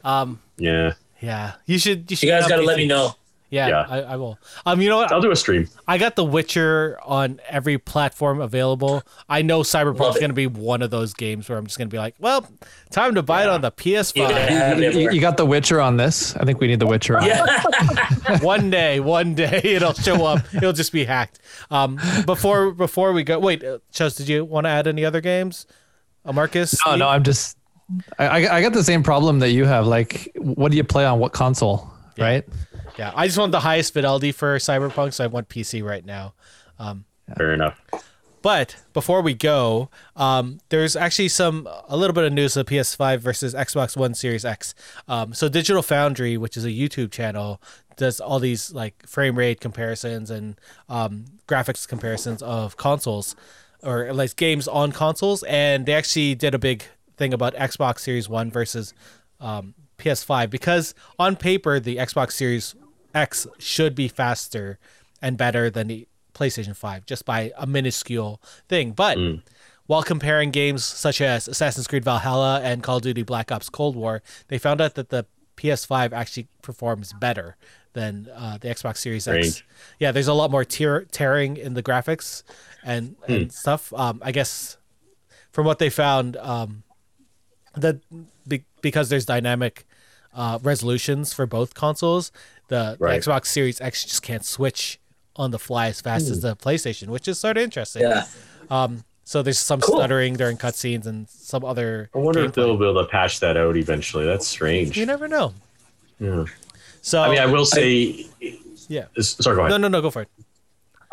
um, yeah, yeah, you should. You, should You guys got on to let me know. Yeah, Yeah. I, I will. Um, you know what? I'll do a stream. I got The Witcher on every platform available. I know Love Cyberpunk's going to be one of those games where I'm just going to be like, well, time to buy it on the PS5. Yeah. You, you- you got The Witcher on this. I think we need The Witcher. On. Yeah. *laughs* one day, one day *laughs* it'll show up. It'll just be hacked. Um, before before we go, wait, uh, Chos, did you want to add any other games? Uh, Marcus? No, no, I'm just. I, I I got the same problem that you have. Like, what do you play on what console? Right. Yeah, I just want the highest fidelity for Cyberpunk, so I want PC right now. Fair enough. But before we go, um, there's actually some a little bit of news of PS5 versus Xbox One Series X. Um, so Digital Foundry, which is a YouTube channel, does all these like frame rate comparisons and um, graphics comparisons of consoles or like games on consoles, and they actually did a big thing about Xbox Series One versus um, PS5 because on paper the Xbox Series X should be faster and better than the PlayStation 5 just by a minuscule thing. But while comparing games such as Assassin's Creed Valhalla and Call of Duty Black Ops Cold War, they found out that the PS5 actually performs better than uh, the Xbox Series X. Yeah, there's a lot more tear- tearing in the graphics and, and stuff. Um, I guess from what they found, um, that be- because there's dynamic uh, resolutions for both consoles, the, the Xbox Series X just can't switch on the fly as fast as hmm. the PlayStation, which is sort of interesting. Yeah. Um, so there's some Cool. stuttering during cutscenes and some other. I wonder if they'll be able to patch that out eventually. That's strange. You never know. Yeah. So I mean, I will say. yeah. Sorry, go ahead. No, no, no. Go for it.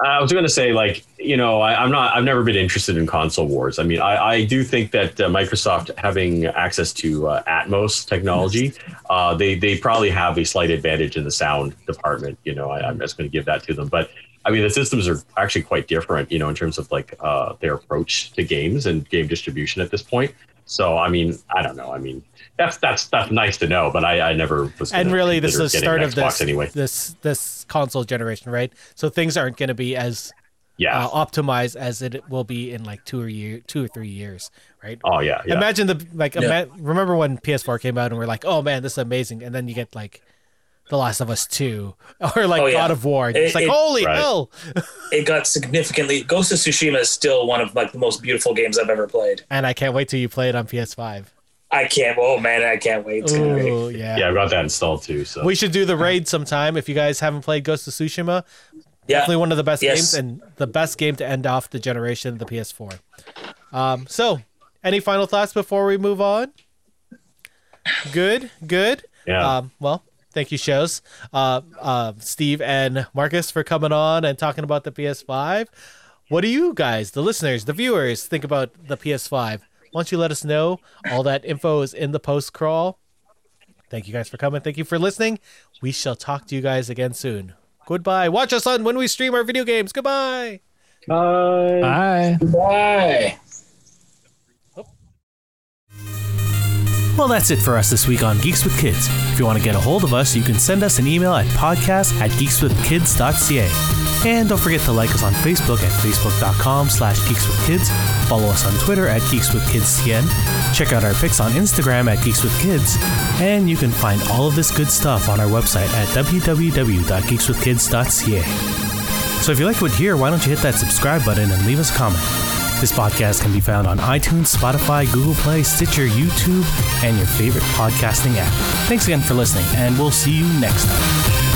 I was going to say, like, you know, I, I'm not, I've never been interested in console wars. I mean, I, I do think that uh, Microsoft having access to uh, Atmos technology, uh, they, they probably have a slight advantage in the sound department. You know, I, I'm just going to give that to them. But I mean, the systems are actually quite different, you know, in terms of like uh, their approach to games and game distribution at this point. So, I mean, I don't know. I mean, that's that's that's nice to know, but I, I never was. And really, this is the start of this anyway. this this console generation, right? So things aren't going to be as Yeah. uh, optimized as it will be in like two or year, two or three years, right? oh yeah. Yeah. Imagine the like. Yeah. Ima- remember when PS4 came out and we're like, "Oh man, this is amazing," and then you get like, The Last of Us Two *laughs* or like Oh, yeah. God of War. It's It- like it- holy Right. hell! *laughs* it got significantly. Ghost of Tsushima is still one of like the most beautiful games I've ever played. And I can't wait till you play it on PS5. I can't. Oh man, I can't wait. It's gonna be. Ooh, yeah. yeah, I've got that installed too. So We should do the raid sometime if you guys haven't played Ghost of Tsushima. Yeah. Definitely one of the best Yes. games and the best game to end off the generation of the PS4. Um, so, any final thoughts before we move on? Good, good. Yeah. Um, well, thank you, shows, uh, uh, Steve and Marcus for coming on and talking about the PS5. What do you guys, the listeners, the viewers, think about the PS5? once you let us know? All that info is in the post crawl. Thank you guys for coming. Thank you for listening. We shall talk to you guys again soon. Goodbye. Watch us on when we stream our video games. Goodbye. Bye. Bye. Bye. Well, that's it for us this week on Geeks with Kids. If you want to get a hold of us, you can send us an email at podcast at geekswithkids.ca. And don't forget to like us on Facebook at facebook.com slash geekswithkids. Follow us on Twitter at geekswithkidscn. Check out our pics on Instagram at Geeks with Kids, and you can find all of this good stuff on our website at www.geekswithkids.ca. So if you like what you hear, why don't you hit that subscribe button and leave us a comment? This podcast can be found on iTunes, Spotify, Google Play, Stitcher, YouTube, and your favorite podcasting app. Thanks again for listening, and we'll see you next time.